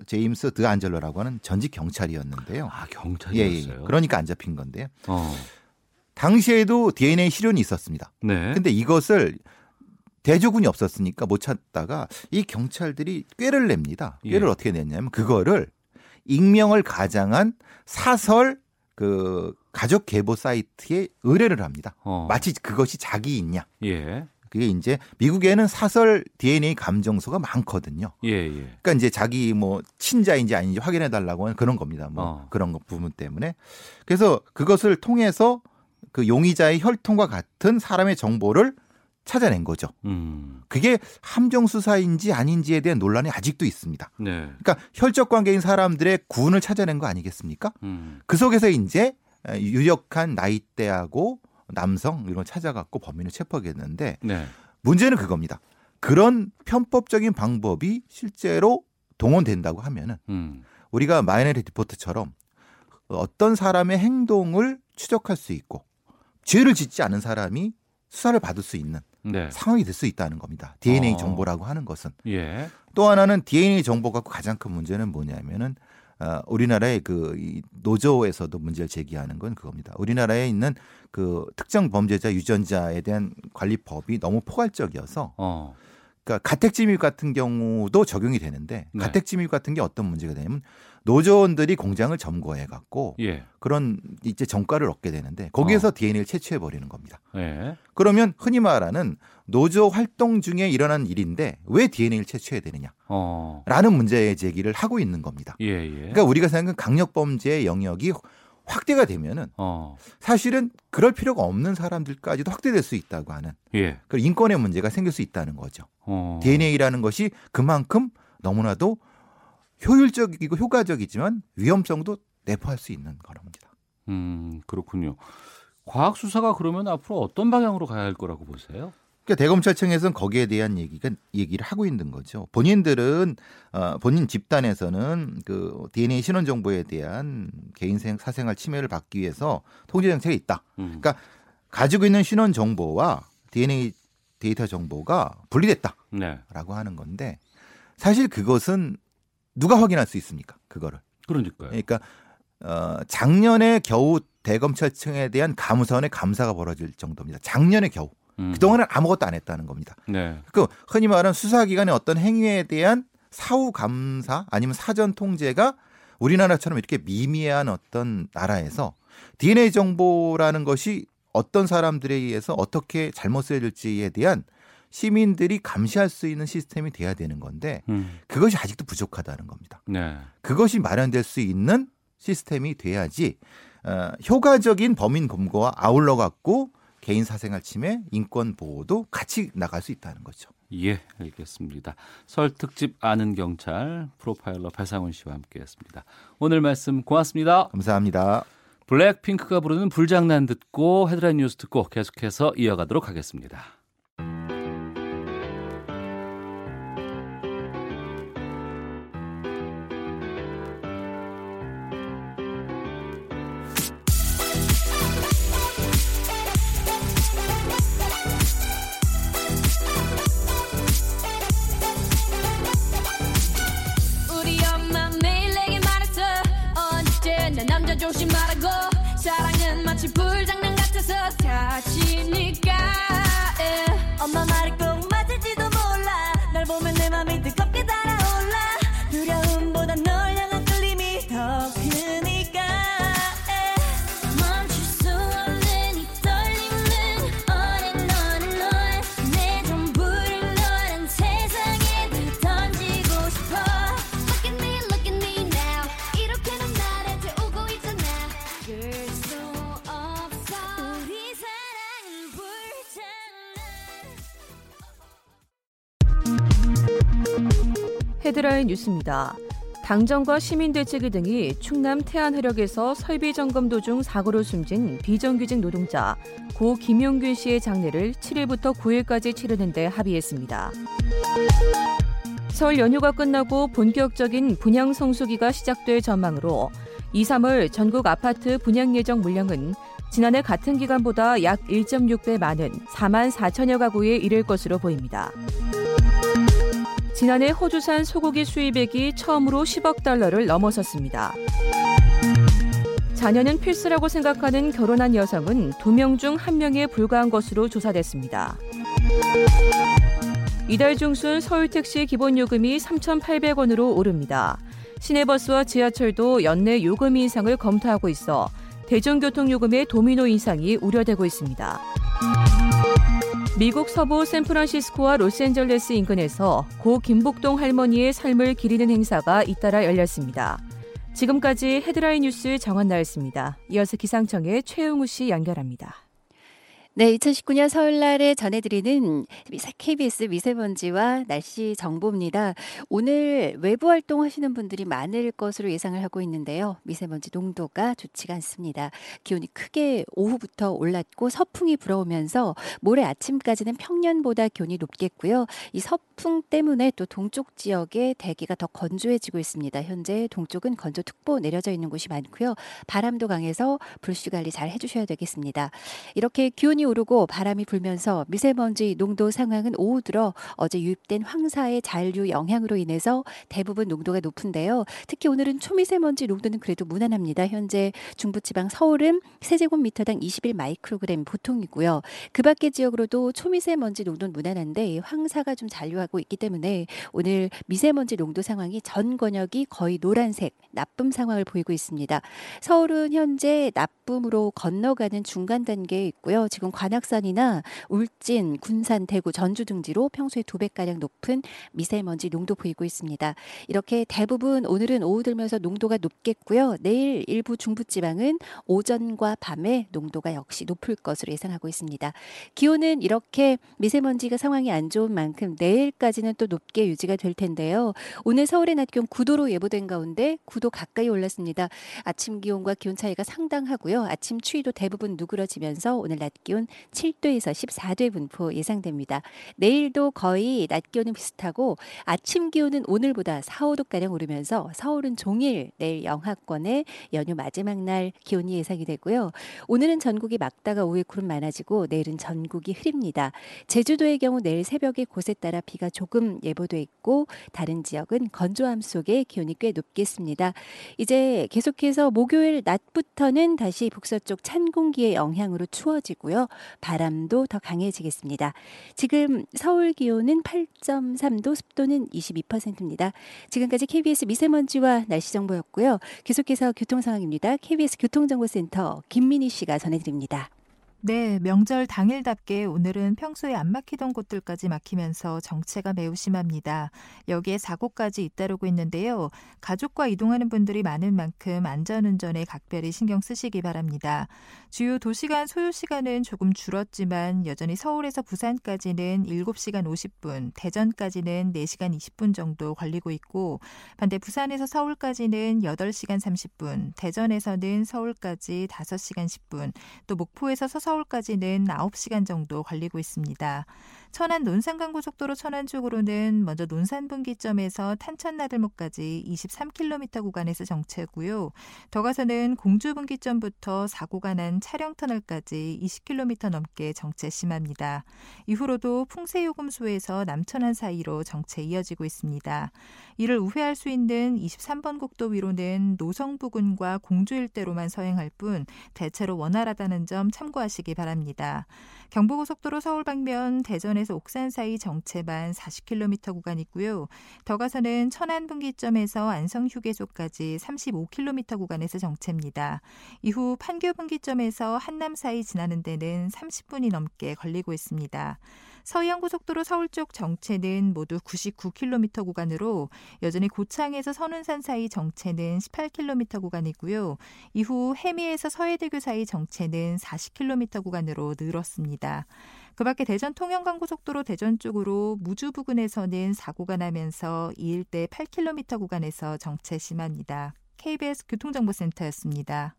제임스 드 안젤로라고 하는 전직 경찰이었는데요. 아, 예, 경찰이었어요. 예. 그러니까 안 잡힌 건데요. 어. 당시에도 DNA 실현이 있었습니다. 네. 근데 이것을 대조군이 없었으니까 못 찾다가 이 경찰들이 꾀를 냅니다. 꾀를 예. 어떻게 냈냐면 그거를 익명을 가장한 사설 그 가족 계보 사이트에 의뢰를 합니다. 어. 마치 그것이 자기 있냐. 예. 그게 이제 미국에는 사설 DNA 감정소가 많거든요. 예, 예. 그러니까 이제 자기 뭐 친자인지 아닌지 확인해 달라고 하는 그런 겁니다. 뭐 어. 그런 거 부분 때문에. 그래서 그것을 통해서 그 용의자의 혈통과 같은 사람의 정보를 찾아낸 거죠. 음. 그게 함정 수사인지 아닌지에 대한 논란이 아직도 있습니다. 네. 그러니까 혈적 관계인 사람들의 구은을 찾아낸 거 아니겠습니까? 음. 그 속에서 이제 유력한 나이대하고 남성 이런 걸 찾아갖고 범인을 체포하겠는데 네. 문제는 그겁니다. 그런 편법적인 방법이 실제로 동원된다고 하면은 음. 우리가 마이너리 리포트처럼 어떤 사람의 행동을 추적할 수 있고 죄를 짓지 않은 사람이 수사를 받을 수 있는 네. 상황이 될 수 있다는 겁니다. DNA 어. 정보라고 하는 것은 예. 또 하나는 DNA 정보 갖고 가장 큰 문제는 뭐냐면은 어, 우리나라의 그 이 노조에서도 문제를 제기하는 건 그겁니다. 우리나라에 있는 그 특정 범죄자 유전자에 대한 관리법이 너무 포괄적이어서 어. 그러니까 가택침입 같은 경우도 적용이 되는데 네. 가택침입 같은 게 어떤 문제가 되냐면 노조원들이 공장을 점거해 갖고 예. 그런 이제 정가를 얻게 되는데 거기에서 DNA를 채취해 버리는 겁니다. 예. 그러면 흔히 말하는 노조 활동 중에 일어난 일인데 왜 DNA를 채취해야 되느냐? 어. 라는 문제 제기를 하고 있는 겁니다. 예, 예. 그러니까 우리가 생각하는 강력 범죄의 영역이 확대가 되면은 어. 사실은 그럴 필요가 없는 사람들까지도 확대될 수 있다고 하는 예. 그 인권의 문제가 생길 수 있다는 거죠. 어. DNA라는 것이 그만큼 너무나도 효율적이고 효과적이지만 위험성도 내포할 수 있는 거랍니다. 음, 그렇군요. 과학 수사가 그러면 앞으로 어떤 방향으로 가야 할 거라고 보세요? 그러니까 대검찰청에서는 거기에 대한 얘기가 얘기를 하고 있는 거죠. 본인들은 어, 본인 집단에서는 그 DNA 신원 정보에 대한 개인 생 사생활 침해를 받기 위해서 통제 정책이 있다. 음. 그러니까 가지고 있는 신원 정보와 DNA 데이터 정보가 분리됐다라고 네. 하는 건데 사실 그것은 누가 확인할 수 있습니까? 그거를. 그러니까요. 그러니까 어, 작년에 겨우 대검찰청에 대한 감사원의 감사가 벌어질 정도입니다. 작년에 겨우. 음. 그동안은 아무것도 안 했다는 겁니다. 네. 그 흔히 말하는 수사기관의 어떤 행위에 대한 사후 감사 아니면 사전 통제가 우리나라처럼 이렇게 미미한 어떤 나라에서 DNA 정보라는 것이 어떤 사람들에 의해서 어떻게 잘못 쓰여질지에 대한 시민들이 감시할 수 있는 시스템이 돼야 되는 건데 음. 그것이 아직도 부족하다는 겁니다. 네. 그것이 마련될 수 있는 시스템이 돼야지 어, 효과적인 범인 검거와 아울러 갖고 개인 사생활 침해, 인권 보호도 같이 나갈 수 있다는 거죠. 예, 알겠습니다. 설 특집 아는 경찰 프로파일러 배상훈 씨와 함께했습니다. 오늘 말씀 고맙습니다. 감사합니다. 블랙핑크가 부르는 불장난 듣고 헤드라인 뉴스 듣고 계속해서 이어가도록 하겠습니다. 헤드라인 뉴스입니다. 당정과 시민대책위 등이 충남 태안 해력에서 설비 점검 도중 사고로 숨진 비정규직 노동자 고 김용균 씨의 장례를 7일부터 9일까지 치르는 데 합의했습니다. 설 연휴가 끝나고 본격적인 분양 성수기가 시작될 전망으로 2, 3월 전국 아파트 분양 예정 물량은 지난해 같은 기간보다 약 1.6배 많은 4만 4천여 가구에 이를 것으로 보입니다. 지난해 호주산 소고기 수입액이 처음으로 10억 달러를 넘어섰습니다. 자녀는 필수라고 생각하는 결혼한 여성은 2명 중 1명에 불과한 것으로 조사됐습니다. 이달 중순 서울택시 기본요금이 3,800원으로 오릅니다. 시내버스와 지하철도 연내 요금 인상을 검토하고 있어 대중교통요금의 도미노 인상이 우려되고 있습니다. 미국 서부 샌프란시스코와 로스앤젤레스 인근에서 고 김복동 할머니의 삶을 기리는 행사가 잇따라 열렸습니다. 지금까지 헤드라인 뉴스 정한 나였습니다. 이어서 기상청의 최용우 씨 연결합니다. 네, 2019년 설날에 전해드리는 KBS 미세먼지와 날씨 정보입니다. 오늘 외부 활동하시는 분들이 많을 것으로 예상을 하고 있는데요. 미세먼지 농도가 좋지가 않습니다. 기온이 크게 오후부터 올랐고 서풍이 불어오면서 모레 아침까지는 평년보다 기온이 높겠고요. 이 서풍 때문에 또 동쪽 지역에 대기가 더 건조해지고 있습니다. 현재 동쪽은 건조특보 내려져 있는 곳이 많고요. 바람도 강해서 불씨 관리 잘 해주셔야 되겠습니다. 이렇게 기온이 오르고 바람이 불면서 미세먼지 농도 상황은 오후 들어 어제 유입된 황사의 잔류 영향으로 인해서 대부분 농도가 높은데요. 특히 오늘은 초미세먼지 농도는 그래도 무난합니다. 현재 중부지방 서울은 세제곱미터당 21 마이크로그램 보통이고요. 그 밖의 지역으로도 초미세먼지 농도는 무난한데 황사가 좀 잔류하고 있기 때문에 오늘 미세먼지 농도 상황이 전 권역이 거의 노란색 나쁨 상황을 보이고 있습니다. 서울은 현재 나쁨으로 건너가는 중간 단계에 있고요. 지금 관악산이나 울진, 군산, 대구, 전주 등지로 평소에 두 배가량 높은 미세먼지 농도 보이고 있습니다. 이렇게 대부분 오늘은 오후 들면서 농도가 높겠고요. 내일 일부 중부지방은 오전과 밤에 농도가 역시 높을 것으로 예상하고 있습니다. 기온은 이렇게 미세먼지가 상황이 안 좋은 만큼 내일까지는 또 높게 유지가 될 텐데요. 오늘 서울의 낮 기온 9도로 예보된 가운데 9도 가까이 올랐습니다. 아침 기온과 기온 차이가 상당하고요. 아침 추위도 대부분 누그러지면서 오늘 낮 기온 7도에서 14도의 분포 예상됩니다. 내일도 거의 낮 기온은 비슷하고 아침 기온은 오늘보다 4, 5도가량 오르면서 서울은 종일 내일 영하권에 연휴 마지막 날 기온이 예상이 되고요. 오늘은 전국이 막다가 오후에 구름 많아지고 내일은 전국이 흐립니다. 제주도의 경우 내일 새벽에 곳에 따라 비가 조금 예보돼 있고 다른 지역은 건조함 속에 기온이 꽤 높겠습니다. 이제 계속해서 목요일 낮부터는 다시 북서쪽 찬 공기의 영향으로 추워지고요. 바람도 더 강해지겠습니다. 지금 서울 기온은 8.3도, 습도는 22%입니다. 지금까지 KBS 미세먼지와 날씨 정보였고요. 계속해서 교통 상황입니다. KBS 교통정보센터 김민희 씨가 전해드립니다. 네, 명절 당일답게 오늘은 평소에 안 막히던 곳들까지 막히면서 정체가 매우 심합니다. 여기에 사고까지 잇따르고 있는데요. 가족과 이동하는 분들이 많은 만큼 안전운전에 각별히 신경 쓰시기 바랍니다. 주요 도시간 소요 시간은 조금 줄었지만 여전히 서울에서 부산까지는 7시간 50분, 대전까지는 4시간 20분 정도 걸리고 있고 반대 부산에서 서울까지는 8시간 30분, 대전에서는 서울까지 5시간 10분, 또 목포에서 서서 서울까지는 9시간 정도 걸리고 있습니다. 천안 논산간고속도로 천안 쪽으로는 먼저 논산 분기점에서 탄천 나들목까지 23km 구간에서 정체고요. 더 가서는 공주 분기점부터 사고가 난 차량 터널까지 20km 넘게 정체 심합니다. 이후로도 풍세요금소에서 남천안 사이로 정체 이어지고 있습니다. 이를 우회할 수 있는 23번 국도 위로는 노성 부근과 공주 일대로만 서행할 뿐 대체로 원활하다는 점 참고하시기 바랍니다. 경부고속도로 서울 방면 대전에서 옥산 사이 정체반 40km 구간 있고요. 더 가서는 천안 분기점에서 안성 휴게소까지 35km 구간에서 정체입니다. 이후 판교 분기점에서 한남 사이 지나는 데는 30분이 넘게 걸리고 있습니다. 서해안고속도로 서울 쪽 정체는 모두 99km 구간으로 여전히 고창에서 선운산 사이 정체는 18km 구간이고요. 이후 해미에서 서해대교 사이 정체는 40km 구간으로 늘었습니다. 그 밖에 대전 통영간고속도로 대전 쪽으로 무주 부근에서는 사고가 나면서 이 일대 8km 구간에서 정체 심합니다. KBS 교통정보센터였습니다.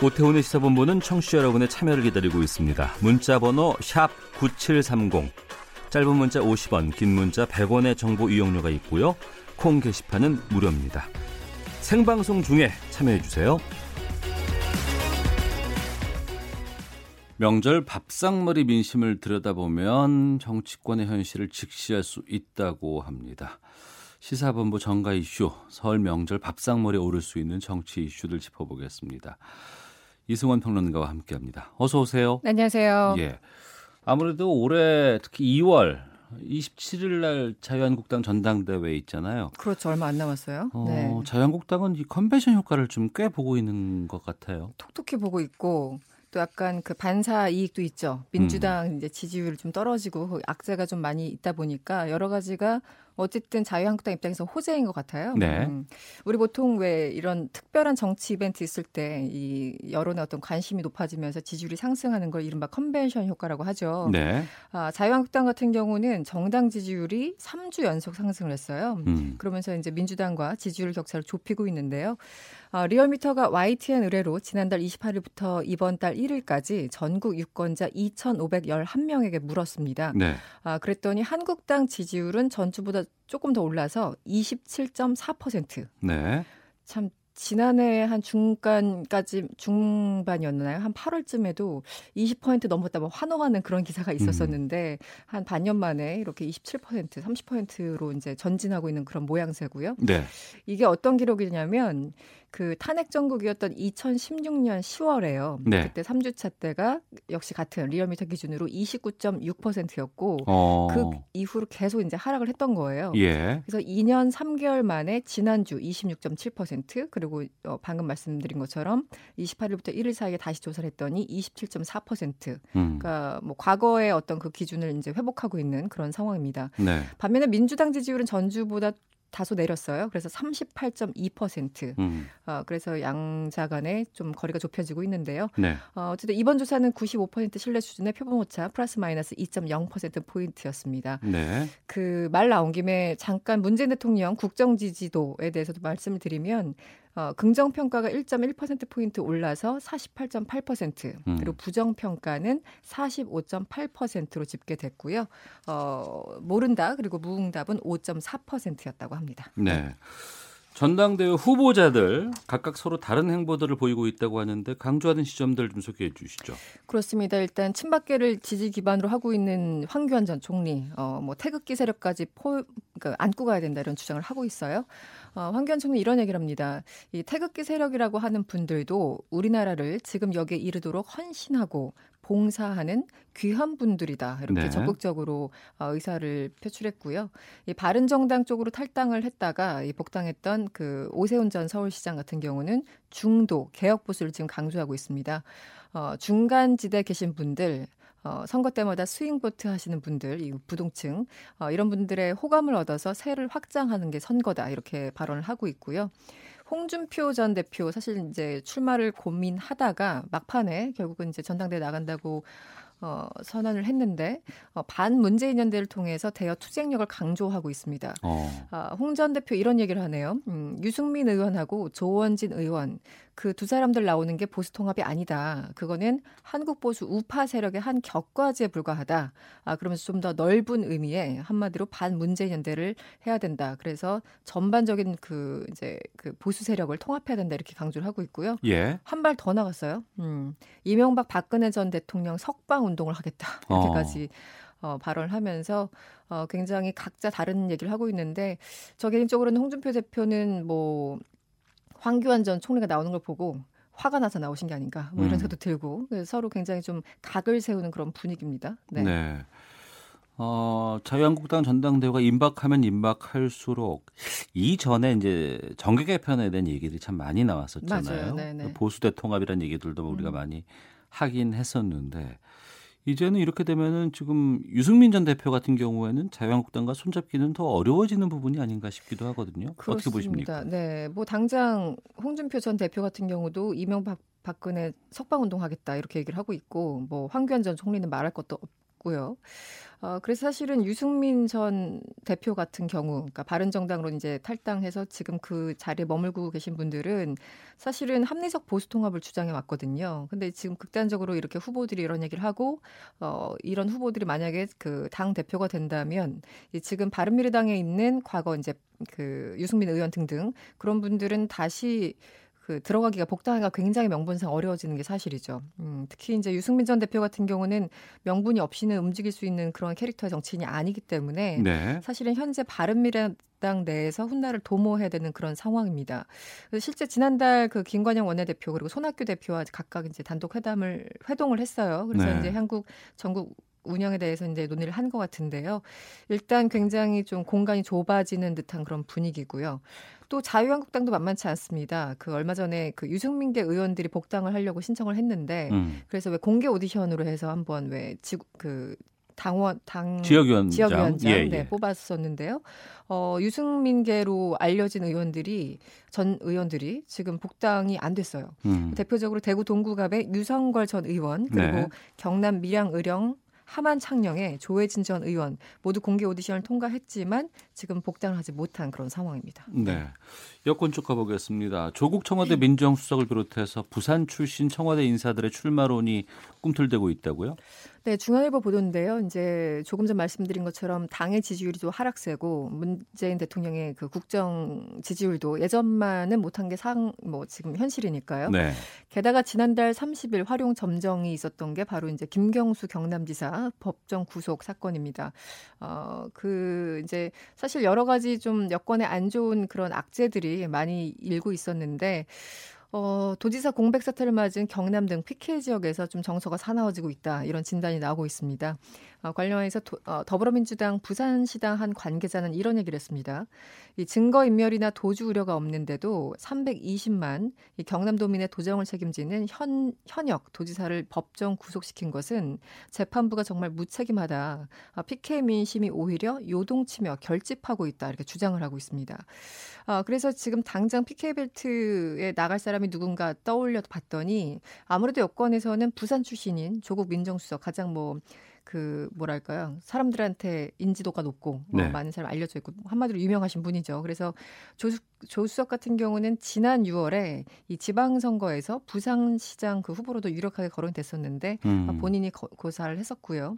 오태훈의 시사본부는 청취자 여러분의 참여를 기다리고 있습니다. 문자 번호 9730. 짧은 문자 50원, 긴 문자 100원의 정보 이용료가 있고요. 콩 게시판은 무료입니다. 생방송 중에 참여해 주세요. 명절 밥상머리 민심을 들여다보면 정치권의 현실을 직시할 수 있다고 합니다. 시사본부 정가 이슈, 설 명절 밥상머리에 오를 수 있는 정치 이슈들 짚어보겠습니다. 이승원 평론가와 함께합니다. 어서 오세요. 네, 안녕하세요. 예. 아무래도 올해 특히 2월 27일 날 자유한국당 전당대회 있잖아요. 그렇죠. 얼마 안 남았어요. 어, 네. 자유한국당은 이 컨벤션 효과를 좀 꽤 보고 있는 것 같아요. 톡톡히 보고 있고 또 약간 그 반사 이익도 있죠. 민주당 음. 이제 지지율 좀 떨어지고 그 악재가 좀 많이 있다 보니까 여러 가지가 어쨌든 자유한국당 입장에서 호재인 것 같아요. 네. 음. 우리 보통 왜 이런 특별한 정치 이벤트 있을 때 이 여론의 어떤 관심이 높아지면서 지지율이 상승하는 걸 이른바 컨벤션 효과라고 하죠. 네. 아, 자유한국당 같은 경우는 정당 지지율이 3주 연속 상승을 했어요. 음. 그러면서 이제 민주당과 지지율 격차를 좁히고 있는데요. 아, 리얼미터가 YTN 의뢰로 지난달 28일부터 이번 달 1일까지 전국 유권자 2,511명에게 물었습니다. 네. 아, 그랬더니 한국당 지지율은 전주보다 조금 더 올라서 27.4%. 네. 참 지난해 한 중간까지 중반이었나요? 한 8월쯤에도 20% 넘었다 뭐 환호하는 그런 기사가 있었었는데 한 반년 만에 이렇게 27% 30%로 이제 전진하고 있는 그런 모양새고요. 네. 이게 어떤 기록이냐면 그 탄핵 정국이었던 2016년 10월에요. 네. 그때 3주차 때가 역시 같은 리얼미터 기준으로 29.6%였고 어. 그 이후로 계속 이제 하락을 했던 거예요. 예. 그래서 2년 3개월 만에 지난주 26.7% 그리고 어, 방금 말씀드린 것처럼 28일부터 1일 사이에 다시 조사를 했더니 27.4%. 음. 그러니까 뭐 과거의 어떤 그 기준을 이제 회복하고 있는 그런 상황입니다. 네. 반면에 민주당 지지율은 전주보다 다소 내렸어요. 그래서 38.2%. 음. 어, 그래서 양자 간에 좀 거리가 좁혀지고 있는데요. 네. 어, 어쨌든 이번 조사는 95% 신뢰 수준의 표본 오차 플러스 마이너스 2.0% 포인트였습니다. 네. 그 말 나온 김에 잠깐 문재인 대통령 국정 지지도에 대해서도 말씀을 드리면 어, 긍정 평가가 1.1% 포인트 올라서 48.8% 음. 그리고 부정 평가는 45.8%로 집계됐고요. 어, 모른다 그리고 무응답은 5.4%였다고 합니다. 네. 전당대회 후보자들 각각 서로 다른 행보들을 보이고 있다고 하는데 강조하는 지점들 좀 소개해 주시죠. 그렇습니다. 일단 친박계를 지지 기반으로 하고 있는 황교안 전 총리, 어, 뭐 태극기 세력까지 포, 그러니까 안고 가야 된다 이런 주장을 하고 있어요. 어, 황교안 총리 이런 얘기를 합니다. 이 태극기 세력이라고 하는 분들도 우리나라를 지금 여기에 이르도록 헌신하고 봉사하는 귀한 분들이다 이렇게 네. 적극적으로 어, 의사를 표출했고요. 이 바른정당 쪽으로 탈당을 했다가 이 복당했던 그 오세훈 전 서울시장 같은 경우는 중도 개혁 보수를 지금 강조하고 있습니다. 어, 중간지대 계신 분들 어, 선거 때마다 스윙보트 하시는 분들, 이 부동층, 어, 이런 분들의 호감을 얻어서 세를 확장하는 게 선거다. 이렇게 발언을 하고 있고요. 홍준표 전 대표 사실 이제 출마를 고민하다가 막판에 결국은 이제 전당대회 나간다고 어, 선언을 했는데 어, 반 문재인 연대를 통해서 대여 투쟁력을 강조하고 있습니다. 어. 아, 홍전 대표 이런 얘기를 하네요. 음, 유승민 의원하고 조원진 의원 그 두 사람들 나오는 게 보수 통합이 아니다. 그거는 한국 보수 우파 세력의 한 격과지에 불과하다. 아, 그러면서 좀 더 넓은 의미의 한마디로 반 문재인 연대를 해야 된다. 그래서 전반적인 그 이제 그 보수 세력을 통합해야 된다 이렇게 강조를 하고 있고요. 예. 한 발 더 나갔어요. 음, 이명박 박근혜 전 대통령 석방 운동을 하겠다 *laughs* 이렇게까지 어, 발언을 하면서 어, 굉장히 각자 다른 얘기를 하고 있는데 저 개인적으로는 홍준표 대표는 뭐 황교안 전 총리가 나오는 걸 보고 화가 나서 나오신 게 아닌가 뭐 이런 음. 생각도 들고 서로 굉장히 좀 각을 세우는 그런 분위기입니다. 네. 네. 어, 자유한국당 전당대회가 임박하면 임박할수록 이전에 이제 정계 개편에 대한 얘기들이 참 많이 나왔었잖아요. 네, 네. 보수 대 통합이라는 얘기들도 우리가 음. 많이 하긴 했었는데 이제는 이렇게 되면은 지금 유승민 전 대표 같은 경우에는 자유한국당과 손잡기는 더 어려워지는 부분이 아닌가 싶기도 하거든요. 그렇습니다. 어떻게 보십니까? 네, 뭐 당장 홍준표 전 대표 같은 경우도 이명박 박근혜 석방 운동하겠다 이렇게 얘기를 하고 있고 뭐 황교안 전 총리는 말할 것도 없고요. 어, 그래서 사실은 유승민 전 대표 같은 경우, 그러니까 바른정당으로 이제 탈당해서 지금 그 자리에 머물고 계신 분들은 사실은 합리적 보수 통합을 주장해 왔거든요. 근데 지금 극단적으로 이렇게 후보들이 이런 얘기를 하고, 어, 이런 후보들이 만약에 그 당 대표가 된다면 지금 바른미래당에 있는 과거 이제 그 유승민 의원 등등 그런 분들은 다시 그 들어가기가 복당하기가 굉장히 명분상 어려워지는 게 사실이죠. 음, 특히 이제 유승민 전 대표 같은 경우는 명분이 없이는 움직일 수 있는 그런 캐릭터의 정치인이 아니기 때문에 네. 사실은 현재 바른미래당 내에서 훗날을 도모해야 되는 그런 상황입니다. 실제 지난달 그 김관영 원내대표 그리고 손학규 대표와 각각 이제 단독 회담을 회동을 했어요. 그래서 네. 이제 한국 전국 운영에 대해서 이제 논의를 한 것 같은데요. 일단 굉장히 좀 공간이 좁아지는 듯한 그런 분위기고요. 또 자유한국당도 만만치 않습니다. 그 얼마 전에 그 유승민계 의원들이 복당을 하려고 신청을 했는데 음. 그래서 왜 공개 오디션으로 해서 한번 왜 지구 그 당원 당 지역위원장. 지역위원장 예, 네, 예. 뽑았었는데요. 어, 유승민계로 알려진 의원들이 전 의원들이 지금 복당이 안 됐어요. 음. 대표적으로 대구 동구갑의 유성걸 전 의원 그리고 네. 경남 밀양 의령 하만 창녕의 조혜진 전 의원 모두 공개 오디션을 통과했지만 지금 복당을 하지 못한 그런 상황입니다. 네. 여권 쪽 가보겠습니다. 조국 청와대 민정수석을 비롯해서 부산 출신 청와대 인사들의 출마론이 꿈틀대고 있다고요? 네, 중앙일보 보도인데요. 이제 조금 전 말씀드린 것처럼 당의 지지율이 좀 하락세고 문재인 대통령의 그 국정 지지율도 예전만은 못한 게 상 뭐 지금 현실이니까요. 네. 게다가 지난달 30일 활용 점정이 있었던 게 바로 이제 김경수 경남지사 법정 구속 사건입니다. 어, 그 이제 사실 여러 가지 좀 여건에 안 좋은 그런 악재들이 많이 일고 있었는데 어, 도지사 공백 사태를 맞은 경남 등 PK 지역에서 좀 정서가 사나워지고 있다 이런 진단이 나오고 있습니다. 어, 관련해서 도, 어, 더불어민주당 부산시당 한 관계자는 이런 얘기를 했습니다. 이 증거 인멸이나 도주 우려가 없는데도 320만 이 경남도민의 도정을 책임지는 현 현역 도지사를 법정 구속시킨 것은 재판부가 정말 무책임하다. 아, PK 민심이 오히려 요동치며 결집하고 있다 이렇게 주장을 하고 있습니다. 아, 그래서 지금 당장 PK 벨트에 나갈 사람이 누군가 떠올려 봤더니 아무래도 여권에서는 부산 출신인 조국 민정수석 가장 뭐 그 뭐랄까요 사람들한테 인지도가 높고 뭐 네. 많은 사람 알려져 있고 한마디로 유명하신 분이죠. 그래서 조, 조수석 같은 경우는 지난 6월에 이 지방선거에서 부산시장 그 후보로도 유력하게 거론됐었는데 음. 아, 본인이 거- 고사를 했었고요.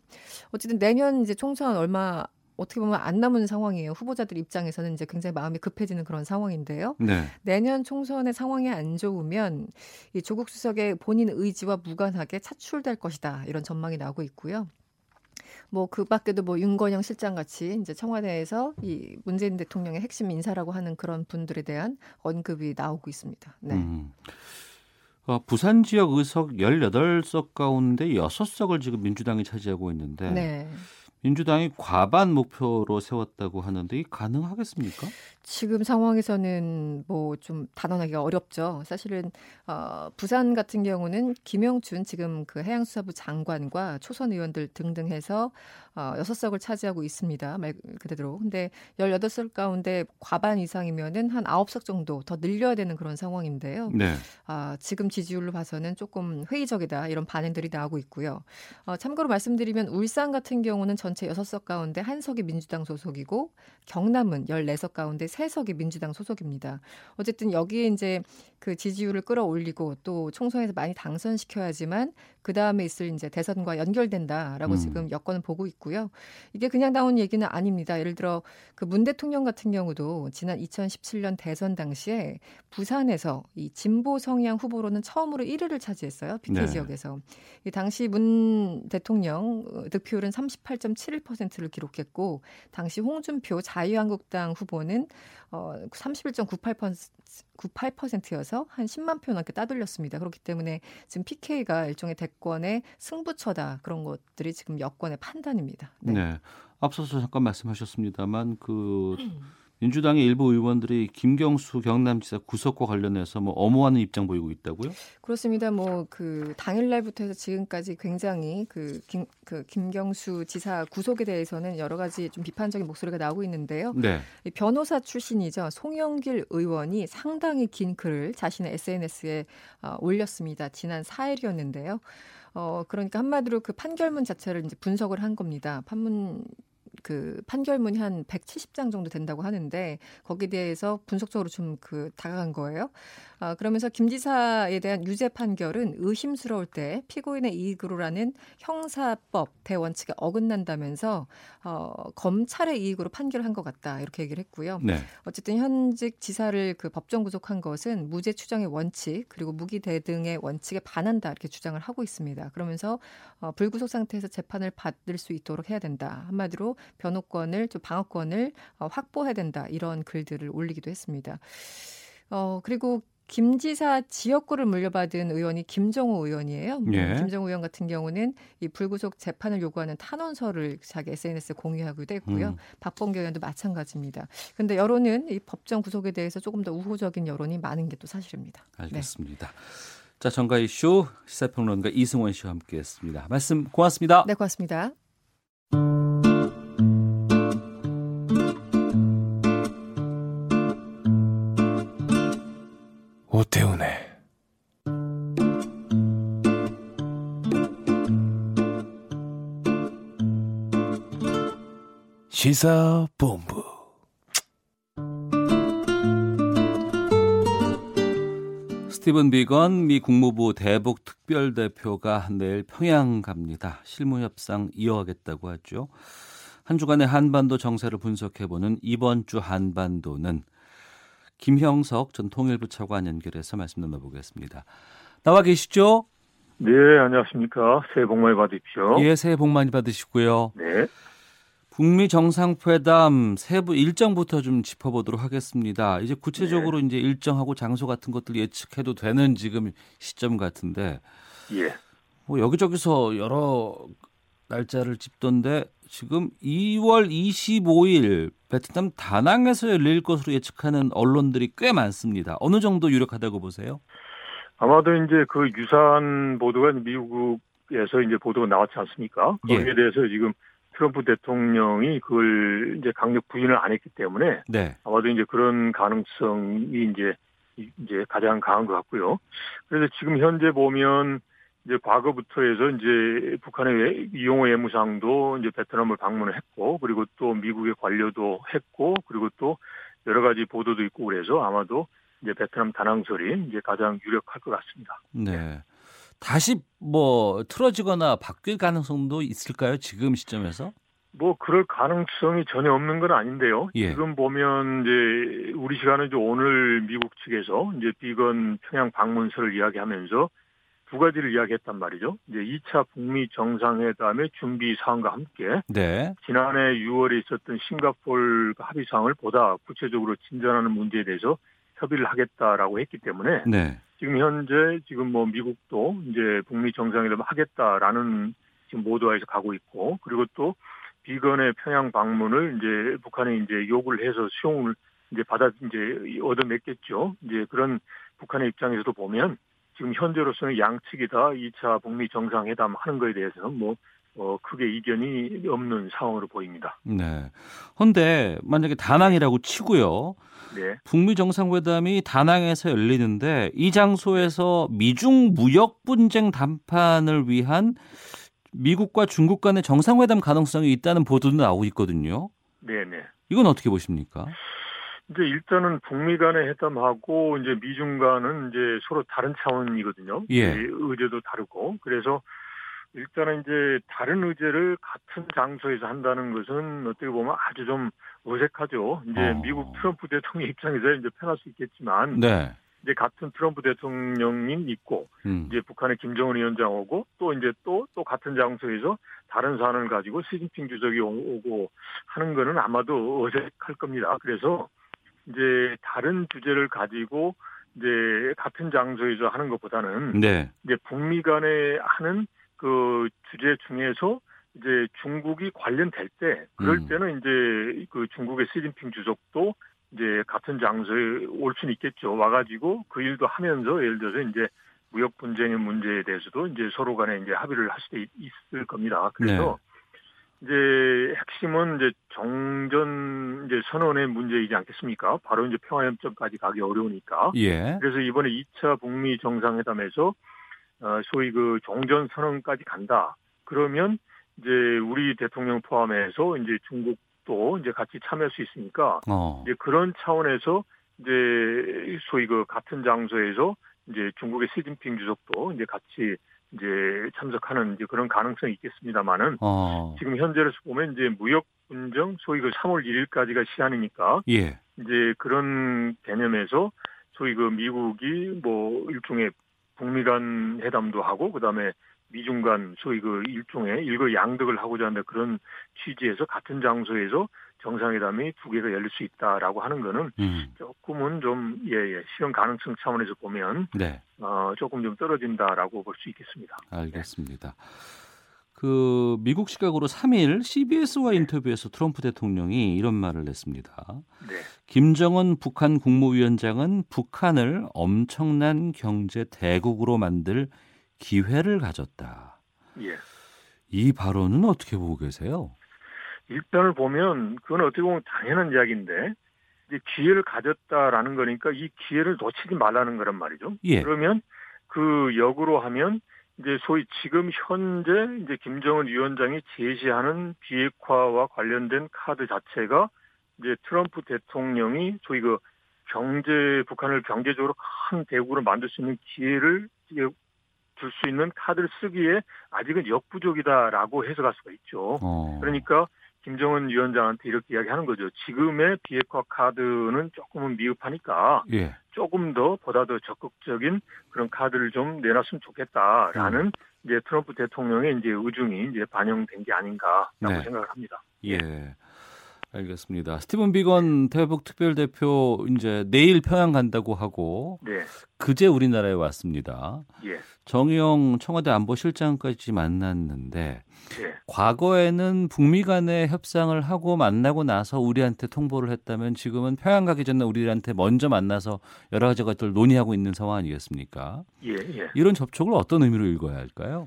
어쨌든 내년 이제 총선 얼마 어떻게 보면 안 남은 상황이에요. 후보자들 입장에서는 이제 굉장히 마음이 급해지는 그런 상황인데요. 네. 내년 총선의 상황이 안 좋으면 이 조국 수석의 본인 의지와 무관하게 차출될 것이다 이런 전망이 나오고 있고요. 뭐 그 밖에도 뭐 윤건영 실장 같이 이제 청와대에서 이 문재인 대통령의 핵심 인사라고 하는 그런 분들에 대한 언급이 나오고 있습니다. 네. 음. 어, 부산 지역 의석 18석 가운데 6석을 지금 민주당이 차지하고 있는데 네. 민주당이 과반 목표로 세웠다고 하는데 이 가능하겠습니까? 지금 상황에서는 뭐 좀 단언하기가 어렵죠. 사실은 어, 부산 같은 경우는 김영춘 지금 그 해양수사부 장관과 초선 의원들 등등 해서 어, 6석을 차지하고 있습니다. 말 그대로. 근데 18석 가운데 과반 이상이면은 한 9석 정도 더 늘려야 되는 그런 상황인데요. 네. 아, 지금 지지율로 봐서는 조금 회의적이다 이런 반응들이 나오고 있고요. 어, 참고로 말씀드리면 울산 같은 경우는 전체 6석 가운데 한 석이 민주당 소속이고 경남은 14석 가운데 3석이 민주당 소속입니다. 어쨌든 여기에 이제 그 지지율을 끌어올리고 또 총선에서 많이 당선시켜야지만 그 다음에 있을 이제 대선과 연결된다라고 음. 지금 여건을 보고 있고요. 이게 그냥 나온 얘기는 아닙니다. 예를 들어 그 문 대통령 같은 경우도 지난 2017년 대선 당시에 부산에서 이 진보 성향 후보로는 처음으로 1위를 차지했어요. PK 네. 지역에서. 이 당시 문 대통령 어, 득표율은 38.71%를 기록했고 당시 홍준표 자유한국당 후보는 어 31.98% 98%여서 한 10만 표 넘게 따돌렸습니다. 그렇기 때문에 지금 PK가 일종의 대권의 승부처다 그런 것들이 지금 여권의 판단입니다. 네. 앞서서 잠깐 말씀하셨습니다만 그 *clears throat* 민주당의 일부 의원들이 김경수 경남지사 구속과 관련해서 뭐 엄호하는 입장 보이고 있다고요? 그렇습니다. 뭐 그 당일날부터 해서 지금까지 굉장히 그, 김, 그 김경수 지사 구속에 대해서는 여러 가지 좀 비판적인 목소리가 나오고 있는데요. 네. 변호사 출신이죠. 송영길 의원이 상당히 긴 글을 자신의 SNS에 어, 올렸습니다. 지난 4일이었는데요. 어, 그러니까 한마디로 그 판결문 자체를 이제 분석을 한 겁니다. 판문 그 판결문이 한 170장 정도 된다고 하는데 거기에 대해서 분석적으로 좀 그 다가간 거예요. 아, 그러면서 김 지사에 대한 유죄 판결은 의심스러울 때 피고인의 이익으로라는 형사법 대원칙에 어긋난다면서 어, 검찰의 이익으로 판결한 것 같다 이렇게 얘기를 했고요. 네. 어쨌든 현직 지사를 그 법정 구속한 것은 무죄 추정의 원칙 그리고 무기 대등의 원칙에 반한다 이렇게 주장을 하고 있습니다. 그러면서 어, 불구속 상태에서 재판을 받을 수 있도록 해야 된다. 한마디로 변호권을 좀 방어권을 어, 확보해야 된다 이런 글들을 올리기도 했습니다. 어 그리고 김 지사 지역구를 물려받은 의원이 김정호 의원이에요. 예. 김정호 의원 같은 경우는 이 불구속 재판을 요구하는 탄원서를 자기 SNS에 공유하기도 했고요. 음. 박범계 의원도 마찬가지입니다. 근데 여론은 이 법정 구속에 대해서 조금 더 우호적인 여론이 많은 게 또 사실입니다. 알겠습니다. 자, 정가 이슈 시사평론가 이승원 씨와 함께했습니다. 말씀 고맙습니다. 네, 고맙습니다. 시사본부 스티븐 비건 미 국무부 대북 특별대표가 내일 평양 갑니다. 실무 협상 이어가겠다고 하죠. 한 주간의 한반도 정세를 분석해보는 이번 주 한반도는 김형석 전 통일부 차관 연결해서 말씀 나눠보겠습니다. 나와 계시죠? 네, 안녕하십니까. 새해 복 많이 받으십시오. 예, 새해 복 많이 받으시고요. 네. 북미 정상회담 세부 일정부터 좀 짚어보도록 하겠습니다. 이제 구체적으로 네. 이제 일정하고 장소 같은 것들 예측해도 되는 지금 시점 같은데 예. 뭐 여기저기서 여러 날짜를 짚던데 지금 2월 25일 베트남 다낭에서 열릴 것으로 예측하는 언론들이 꽤 많습니다. 어느 정도 유력하다고 보세요? 아마도 이제 그 유사한 보도가 미국에서 이제 보도가 나왔지 않습니까? 거기에 예. 대해서 지금 트럼프 대통령이 그걸 이제 강력 부인을 안 했기 때문에 네. 아마도 이제 그런 가능성이 이제 이제 가장 강한 것 같고요. 그래서 지금 현재 보면 이제 과거부터 해서 이제 북한의 외- 이용호 외무상도 이제 베트남을 방문을 했고 그리고 또 미국의 관료도 했고 그리고 또 여러 가지 보도도 있고 그래서 아마도 이제 베트남 다낭설이 이제 가장 유력할 것 같습니다. 네. 다시 뭐 틀어지거나 바뀔 가능성도 있을까요? 지금 시점에서? 뭐 그럴 가능성이 전혀 없는 건 아닌데요. 예. 지금 보면 이제 우리 시간은 이제 오늘 미국 측에서 이제 비건 평양 방문설을 이야기하면서 두 가지를 이야기했단 말이죠. 이제 2차 북미 정상회담의 준비 사항과 함께 네. 지난해 6월에 있었던 싱가폴 합의 사항을 보다 구체적으로 진전하는 문제에 대해서 협의를 하겠다라고 했기 때문에 네. 지금 현재 지금 뭐 미국도 이제 북미 정상회담 하겠다라는 지금 모두에서 가고 있고 그리고 또 비건의 평양 방문을 이제 북한이 이제 요구를 해서 수용을 이제 받아 이제 얻어냈겠죠. 이제 그런 북한의 입장에서도 보면 지금 현재로서는 양측이 다 2차 북미 정상회담 하는 거에 대해서는 뭐 어, 크게 이견이 없는 상황으로 보입니다. 네. 근데 만약에 다낭이라고 치고요. 네. 북미 정상회담이 다낭에서 열리는데 이 장소에서 미중 무역 분쟁 담판을 위한 미국과 중국 간의 정상회담 가능성이 있다는 보도도 나오고 있거든요. 네 네. 이건 어떻게 보십니까? 이제 일단은 북미 간의 회담하고 이제 미중 간은 이제 서로 다른 차원이거든요. 예. 이 의제도 다르고 그래서 일단은 이제 다른 의제를 같은 장소에서 한다는 것은 어떻게 보면 아주 좀 어색하죠. 이제 어. 미국 트럼프 대통령 입장에서 이제 편할 수 있겠지만 네. 이제 같은 트럼프 대통령이 있고 음. 이제 북한의 김정은 위원장 오고 또 이제 또또 같은 장소에서 다른 사안을 가지고 시진핑 주석이 오- 오고 하는 거는 아마도 어색할 겁니다. 그래서 이제 다른 주제를 가지고 이제 같은 장소에서 하는 것보다는 네. 이제 북미 간에 하는 그 주제 중에서 이제 중국이 관련될 때 그럴 음. 때는 이제 그 중국의 시진핑 주석도 이제 같은 장소에 올 수는 있겠죠. 와가지고 그 일도 하면서 예를 들어서 이제 무역 분쟁의 문제에 대해서도 이제 서로 간에 이제 합의를 할 수도 있, 을 겁니다. 그래서 이제 핵심은 이제 정전 이제 선언의 문제이지 않겠습니까? 바로 이제 평화협정까지 가기 어려우니까. 예. 그래서 이번에 2차 북미 정상회담에서 어, 소위 그 종전 선언까지 간다. 그러면 이제 우리 대통령 포함해서 이제 중국도 이제 같이 참여할 수 있으니까 어. 이제 그런 차원에서 이제 소위 그 같은 장소에서 이제 중국의 시진핑 주석도 이제 같이 이제 참석하는 이제 그런 가능성이 있겠습니다만은 어. 지금 현재로서 보면 이제 무역 분정 소위 그 3월 1일까지가 시한이니까 예. 이제 그런 개념에서 소위 그 미국이 뭐 일종의 북미 간 회담도 하고 그다음에 미중 간 소위 그 일종의 일거 양득을 하고자 하는 그런 취지에서 같은 장소에서 정상회담이 두 개가 열릴 수 있다라고 하는 거는 음. 조금은 좀 예예 실현 가능성 차원에서 보면 네. 어 조금 좀 떨어진다라고 볼 수 있겠습니다. 알겠습니다. 그 미국 시각으로 3일 CBS와 인터뷰에서 트럼프 대통령이 이런 말을 했습니다. 네. 김정은 북한 국무위원장은 북한을 엄청난 경제 대국으로 만들 기회를 가졌다. 예. 이 발언은 어떻게 보고 계세요? 일단을 보면 그건 어떻게 보면 당연한 이야기인데 이제 기회를 가졌다라는 거니까 이 기회를 놓치지 말라는 거란 말이죠. 예. 그러면 그 역으로 하면 이제 소위 지금 현재 이제 김정은 위원장이 제시하는 비핵화와 관련된 카드 자체가 이제 트럼프 대통령이 소위 그 경제 북한을 경제적으로 큰 대국으로 만들 수 있는 기회를 줄 수 있는 카드를 쓰기에 아직은 역부족이다라고 해석할 수가 있죠. 어. 그러니까 김정은 위원장한테 이렇게 이야기하는 거죠. 지금의 비핵화 카드는 조금은 미흡하니까 예. 조금 더 보다 더 적극적인 그런 카드를 좀 내놨으면 좋겠다라는 음. 이제 트럼프 대통령의 이제 의중이 이제 반영된 게 아닌가라고 네. 생각을 합니다. 예. 알겠습니다. 스티븐 비건 대북 특별 대표 이제 내일 평양 간다고 하고 네. 그제 우리나라에 왔습니다. 예. 정의용 청와대 안보실장까지 만났는데 예. 과거에는 북미 간의 협상을 하고 만나고 나서 우리한테 통보를 했다면 지금은 평양 가기 전에 우리한테 먼저 만나서 여러 가지 것들 논의하고 있는 상황 아니겠습니까? 예, 예. 이런 접촉을 어떤 의미로 읽어야 할까요?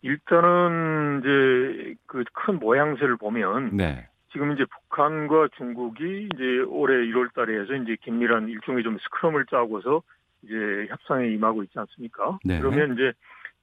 일단은 이제 그 큰 모양새를 보면 네. 지금 이제 북한과 중국이 이제 올해 1월 달에 해서 이제 긴밀한 일종의 좀 스크럼을 짜고서 이제 협상에 임하고 있지 않습니까? 네. 그러면 이제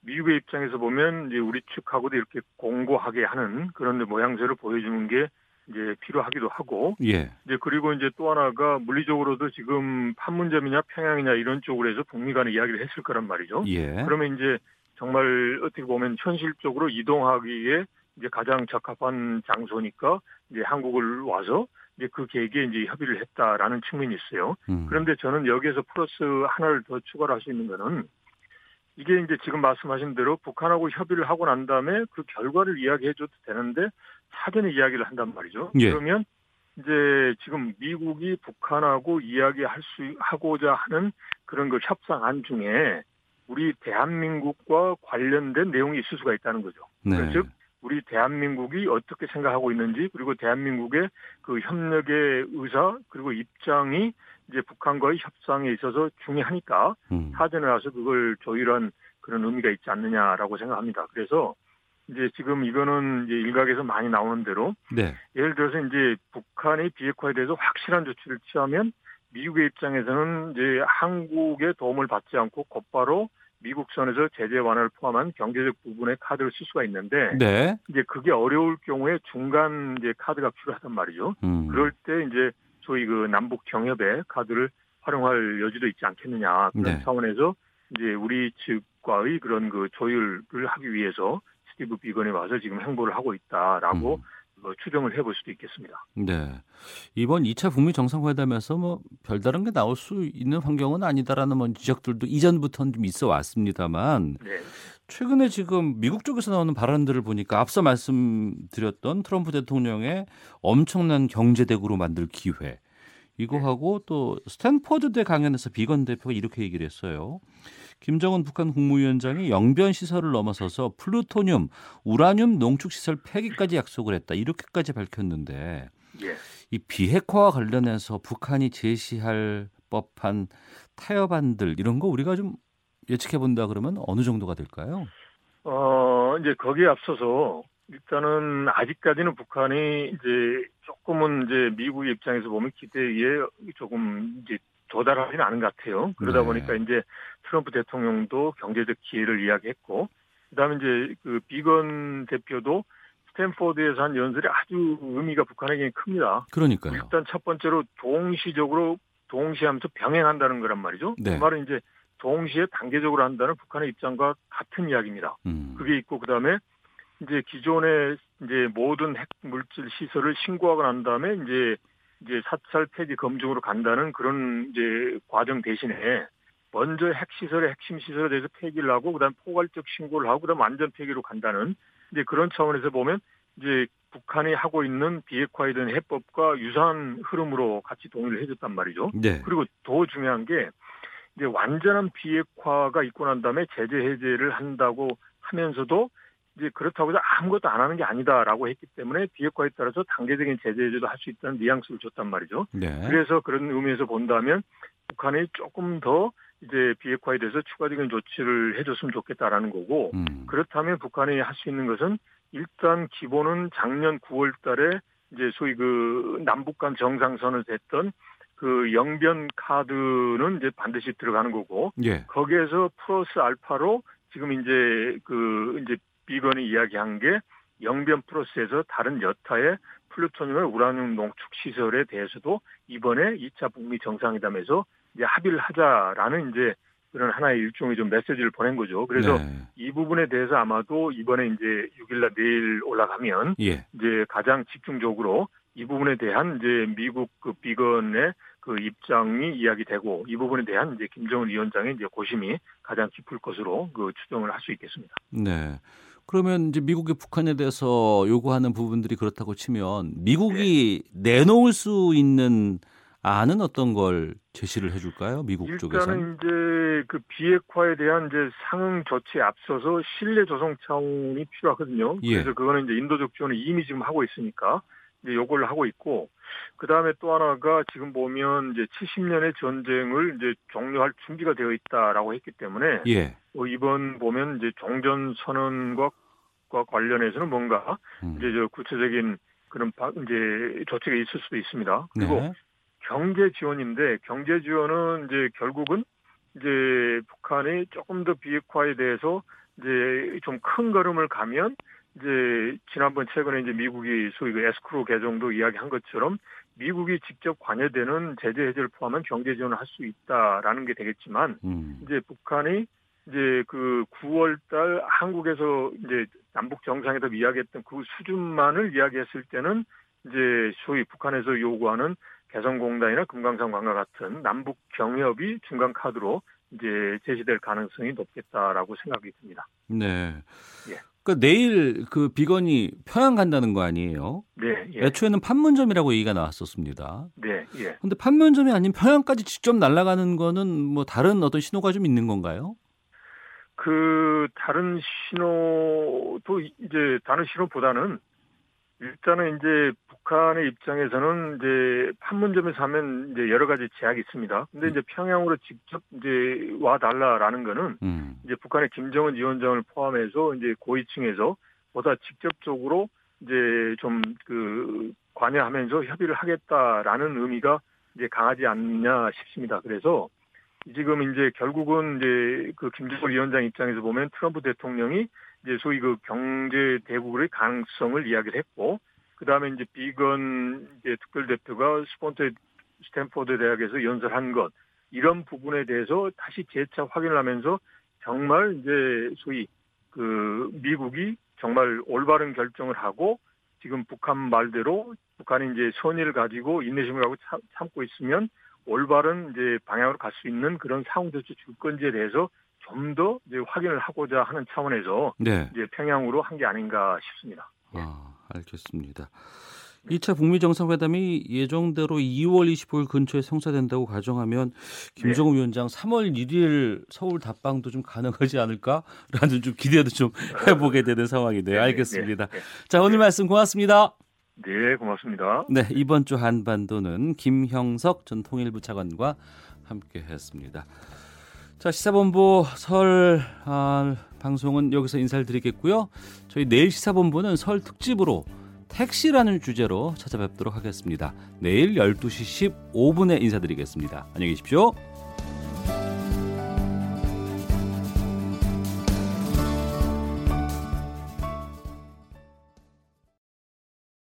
미국의 입장에서 보면 이제 우리 측하고도 이렇게 공고하게 하는 그런 모양새를 보여주는 게 이제 필요하기도 하고 예. 이제 그리고 이제 또 하나가 물리적으로도 지금 판문점이냐 평양이냐 이런 쪽으로 해서 북미 간에 이야기를 했을 거란 말이죠. 예. 그러면 이제 정말 어떻게 보면 현실적으로 이동하기에 이제 가장 적합한 장소니까 이제 한국을 와서 이제 그 계획에 이제 협의를 했다라는 측면이 있어요. 음. 그런데 저는 여기에서 플러스 하나를 더 추가를 할 수 있는 거는 이게 이제 지금 말씀하신 대로 북한하고 협의를 하고 난 다음에 그 결과를 이야기해 줘도 되는데 사전에 이야기를 한단 말이죠. 예. 그러면 이제 지금 미국이 북한하고 이야기할 수 하고자 하는 그런 그 협상안 중에 우리 대한민국과 관련된 내용이 있을 수가 있다는 거죠. 네. 즉 우리 대한민국이 어떻게 생각하고 있는지 그리고 대한민국의 그 협력의 의사 그리고 입장이 이제 북한과의 협상에 있어서 중요하니까 음. 사전에 와서 그걸 조율한 그런 의미가 있지 않느냐라고 생각합니다. 그래서 이제 지금 이거는 이제 일각에서 많이 나오는 대로 네. 예를 들어서 이제 북한의 비핵화에 대해서 확실한 조치를 취하면 미국의 입장에서는 이제 한국의 도움을 받지 않고 곧바로 미국 선에서 제재 완화를 포함한 경제적 부분의 카드를 쓸 수가 있는데 네. 이제 그게 어려울 경우에 중간 이제 카드가 필요하단 말이죠. 음. 그럴 때 이제 소위 그 남북 경협의 카드를 활용할 여지도 있지 않겠느냐 그런 네. 차원에서 이제 우리 측과의 그런 그 조율을 하기 위해서 스티브 비건이 와서 지금 행보를 하고 있다라고 뭐 추정을 해볼 수도 있겠습니다. 네. 이번 2차 북미 정상회담에서 뭐 별다른 게 나올 수 있는 환경은 아니다라는 뭐 지적들도 이전부터는 좀 있어 왔습니다만 네. 최근에 지금 미국 쪽에서 나오는 발언들을 보니까 앞서 말씀드렸던 트럼프 대통령의 엄청난 경제 대국으로 만들 기회 이거하고 또 스탠퍼드 대 강연에서 비건 대표가 이렇게 얘기를 했어요. 김정은 북한 국무위원장이 영변 시설을 넘어서서 플루토늄, 우라늄 농축 시설 폐기까지 약속을 했다. 이렇게까지 밝혔는데 예. 이 비핵화와 관련해서 북한이 제시할 법한 타협안들 이런 거 우리가 좀 예측해 본다 그러면 어느 정도가 될까요? 어, 이제 거기에 앞서서 일단은 아직까지는 북한이 이제 조금은 이제 미국의 입장에서 보면 기대에 조금 이제 도달하지는 않은 것 같아요. 그러다 네. 보니까 이제 트럼프 대통령도 경제적 기회를 이야기했고, 그다음에 이제 그 비건 대표도 스탠포드에서 한 연설이 아주 의미가 북한에게 큽니다. 그러니까요. 일단 첫 번째로 동시적으로 동시하면서 병행한다는 거란 말이죠. 네. 그 말은 이제 동시에 단계적으로 한다는 북한의 입장과 같은 이야기입니다. 음. 그게 있고 그다음에 이제 기존의 이제 모든 핵 물질 시설을 신고하고 난 다음에 이제 이제 사찰 폐지 검증으로 간다는 그런 이제 과정 대신에 먼저 핵 시설의 핵심 시설에 대해서 폐기를 하고 그다음 포괄적 신고를 하고 그다음 완전 폐기로 간다는 이제 그런 차원에서 보면 이제 북한이 하고 있는 비핵화에 대한 해법과 유사한 흐름으로 같이 동의를 해줬단 말이죠. 네. 그리고 더 중요한 게 이제 완전한 비핵화가 있고 난 다음에 제재 해제를 한다고 하면서도 이제 그렇다고 해서 아무것도 안 하는 게 아니다라고 했기 때문에 비핵화에 따라서 단계적인 제재 해제도 할 수 있다는 뉘앙스를 줬단 말이죠. 네. 그래서 그런 의미에서 본다면 북한이 조금 더 이제 비핵화에 대해서 추가적인 조치를 해줬으면 좋겠다라는 거고 음. 그렇다면 북한이 할 수 있는 것은 일단 기본은 작년 9월 달에 이제 소위 그 남북 간 정상선을 됐던 그 영변 카드는 이제 반드시 들어가는 거고 예. 거기에서 플러스 알파로 지금 이제 그 이제 비건이 이야기한 게 영변 플러스에서 다른 여타의 플루토늄의 우라늄 농축 시설에 대해서도 이번에 2차 북미 정상회담에서 이제 합의를 하자라는 이제 그런 하나의 일종의 좀 메시지를 보낸 거죠. 그래서 네. 이 부분에 대해서 아마도 이번에 이제 6일날 내일 올라가면 예. 이제 가장 집중적으로 이 부분에 대한 이제 미국 그 비건의 그 입장이 이야기되고 이 부분에 대한 이제 김정은 위원장의 이제 고심이 가장 깊을 것으로 그 추정을 할 수 있겠습니다. 네. 그러면 이제 미국이 북한에 대해서 요구하는 부분들이 그렇다고 치면 미국이 내놓을 수 있는 안은 어떤 걸 제시를 해줄까요? 미국 쪽에서? 일단은 이제 그 비핵화에 대한 이제 상응 조치에 앞서서 신뢰 조성 차원이 필요하거든요. 예. 그래서 그거는 이제 인도적 지원을 이미 지금 하고 있으니까 이제 요걸 하고 있고 그 다음에 또 하나가 지금 보면 이제 70년의 전쟁을 이제 종료할 준비가 되어 있다라고 했기 때문에 예. 어, 이번 보면 이제 종전 선언과 과 관련해서는 뭔가 음. 이제 저 구체적인 그런 바- 이제 조치가 있을 수도 있습니다. 그리고 네. 경제 지원인데 경제 지원은 이제 결국은 이제 북한이 조금 더 비핵화에 대해서 이제 좀 큰 걸음을 가면 이제 지난번 최근에 이제 미국이 소위 그 에스크로 개정도 이야기한 것처럼 미국이 직접 관여되는 제재 해제를 포함한 경제 지원을 할 수 있다라는 게 되겠지만 음. 이제 북한이 이제 그 9월 달 한국에서 이제 남북 정상회담 이야기했던 그 수준만을 이야기했을 때는 이제 소위 북한에서 요구하는 개성공단이나 금강산 관과 같은 남북 경협이 중간 카드로 이제 제시될 가능성이 높겠다라고 생각이 듭니다. 네. 예. 그러니까 내일 그 비건이 평양 간다는 거 아니에요? 네, 예. 애초에는 판문점이라고 얘기가 나왔었습니다. 네, 예. 근데 판문점이 아닌 평양까지 직접 날아가는 거는 뭐 다른 어떤 신호가 좀 있는 건가요? 그 다른 신호도 이제 다른 신호보다는 일단은 이제 북한의 입장에서는 이제 판문점에서 하면 이제 여러 가지 제약이 있습니다. 근데 이제 평양으로 직접 이제 와 달라라는 거는 음. 이제 북한의 김정은 위원장을 포함해서 이제 고위층에서 보다 직접적으로 이제 좀 그 관여하면서 협의를 하겠다라는 의미가 이제 강하지 않냐 싶습니다. 그래서 지금 이제 결국은 이제 그 김정은 위원장 입장에서 보면 트럼프 대통령이 이제 소위 그 경제 대국의 가능성을 이야기를 했고 그 다음에 이제 비건 이제 특별 대표가 스폰서 스탠포드 대학에서 연설한 것 이런 부분에 대해서 다시 재차 확인을 하면서 정말 이제 소위 그 미국이 정말 올바른 결정을 하고 지금 북한 말대로 북한이 이제 선의를 가지고 인내심을 참, 참고 있으면 올바른 이제 방향으로 갈 수 있는 그런 상황 조치 줄 건지에 대해서 좀 더 이제 확인을 하고자 하는 차원에서 네. 이제 평양으로 한 게 아닌가 싶습니다. 아, 알겠습니다. 2차 북미 정상회담이 예정대로 2월 25일 근처에 성사된다고 가정하면 김정은 위원장 3월 1일 서울 답방도 좀 가능하지 않을까라는 좀 기대도 좀 *laughs* 해보게 되는 상황이네요. 알겠습니다. 자 오늘 말씀 고맙습니다. 네, 고맙습니다. 네, 이번 주 한반도는 김형석 전 통일부 차관과 함께 했습니다. 자, 시사본부 설 아, 방송은 여기서 인사를 드리겠고요. 저희 내일 시사본부는 설 특집으로 택시라는 주제로 찾아뵙도록 하겠습니다. 내일 12시 15분에 인사드리겠습니다. 안녕히 계십시오.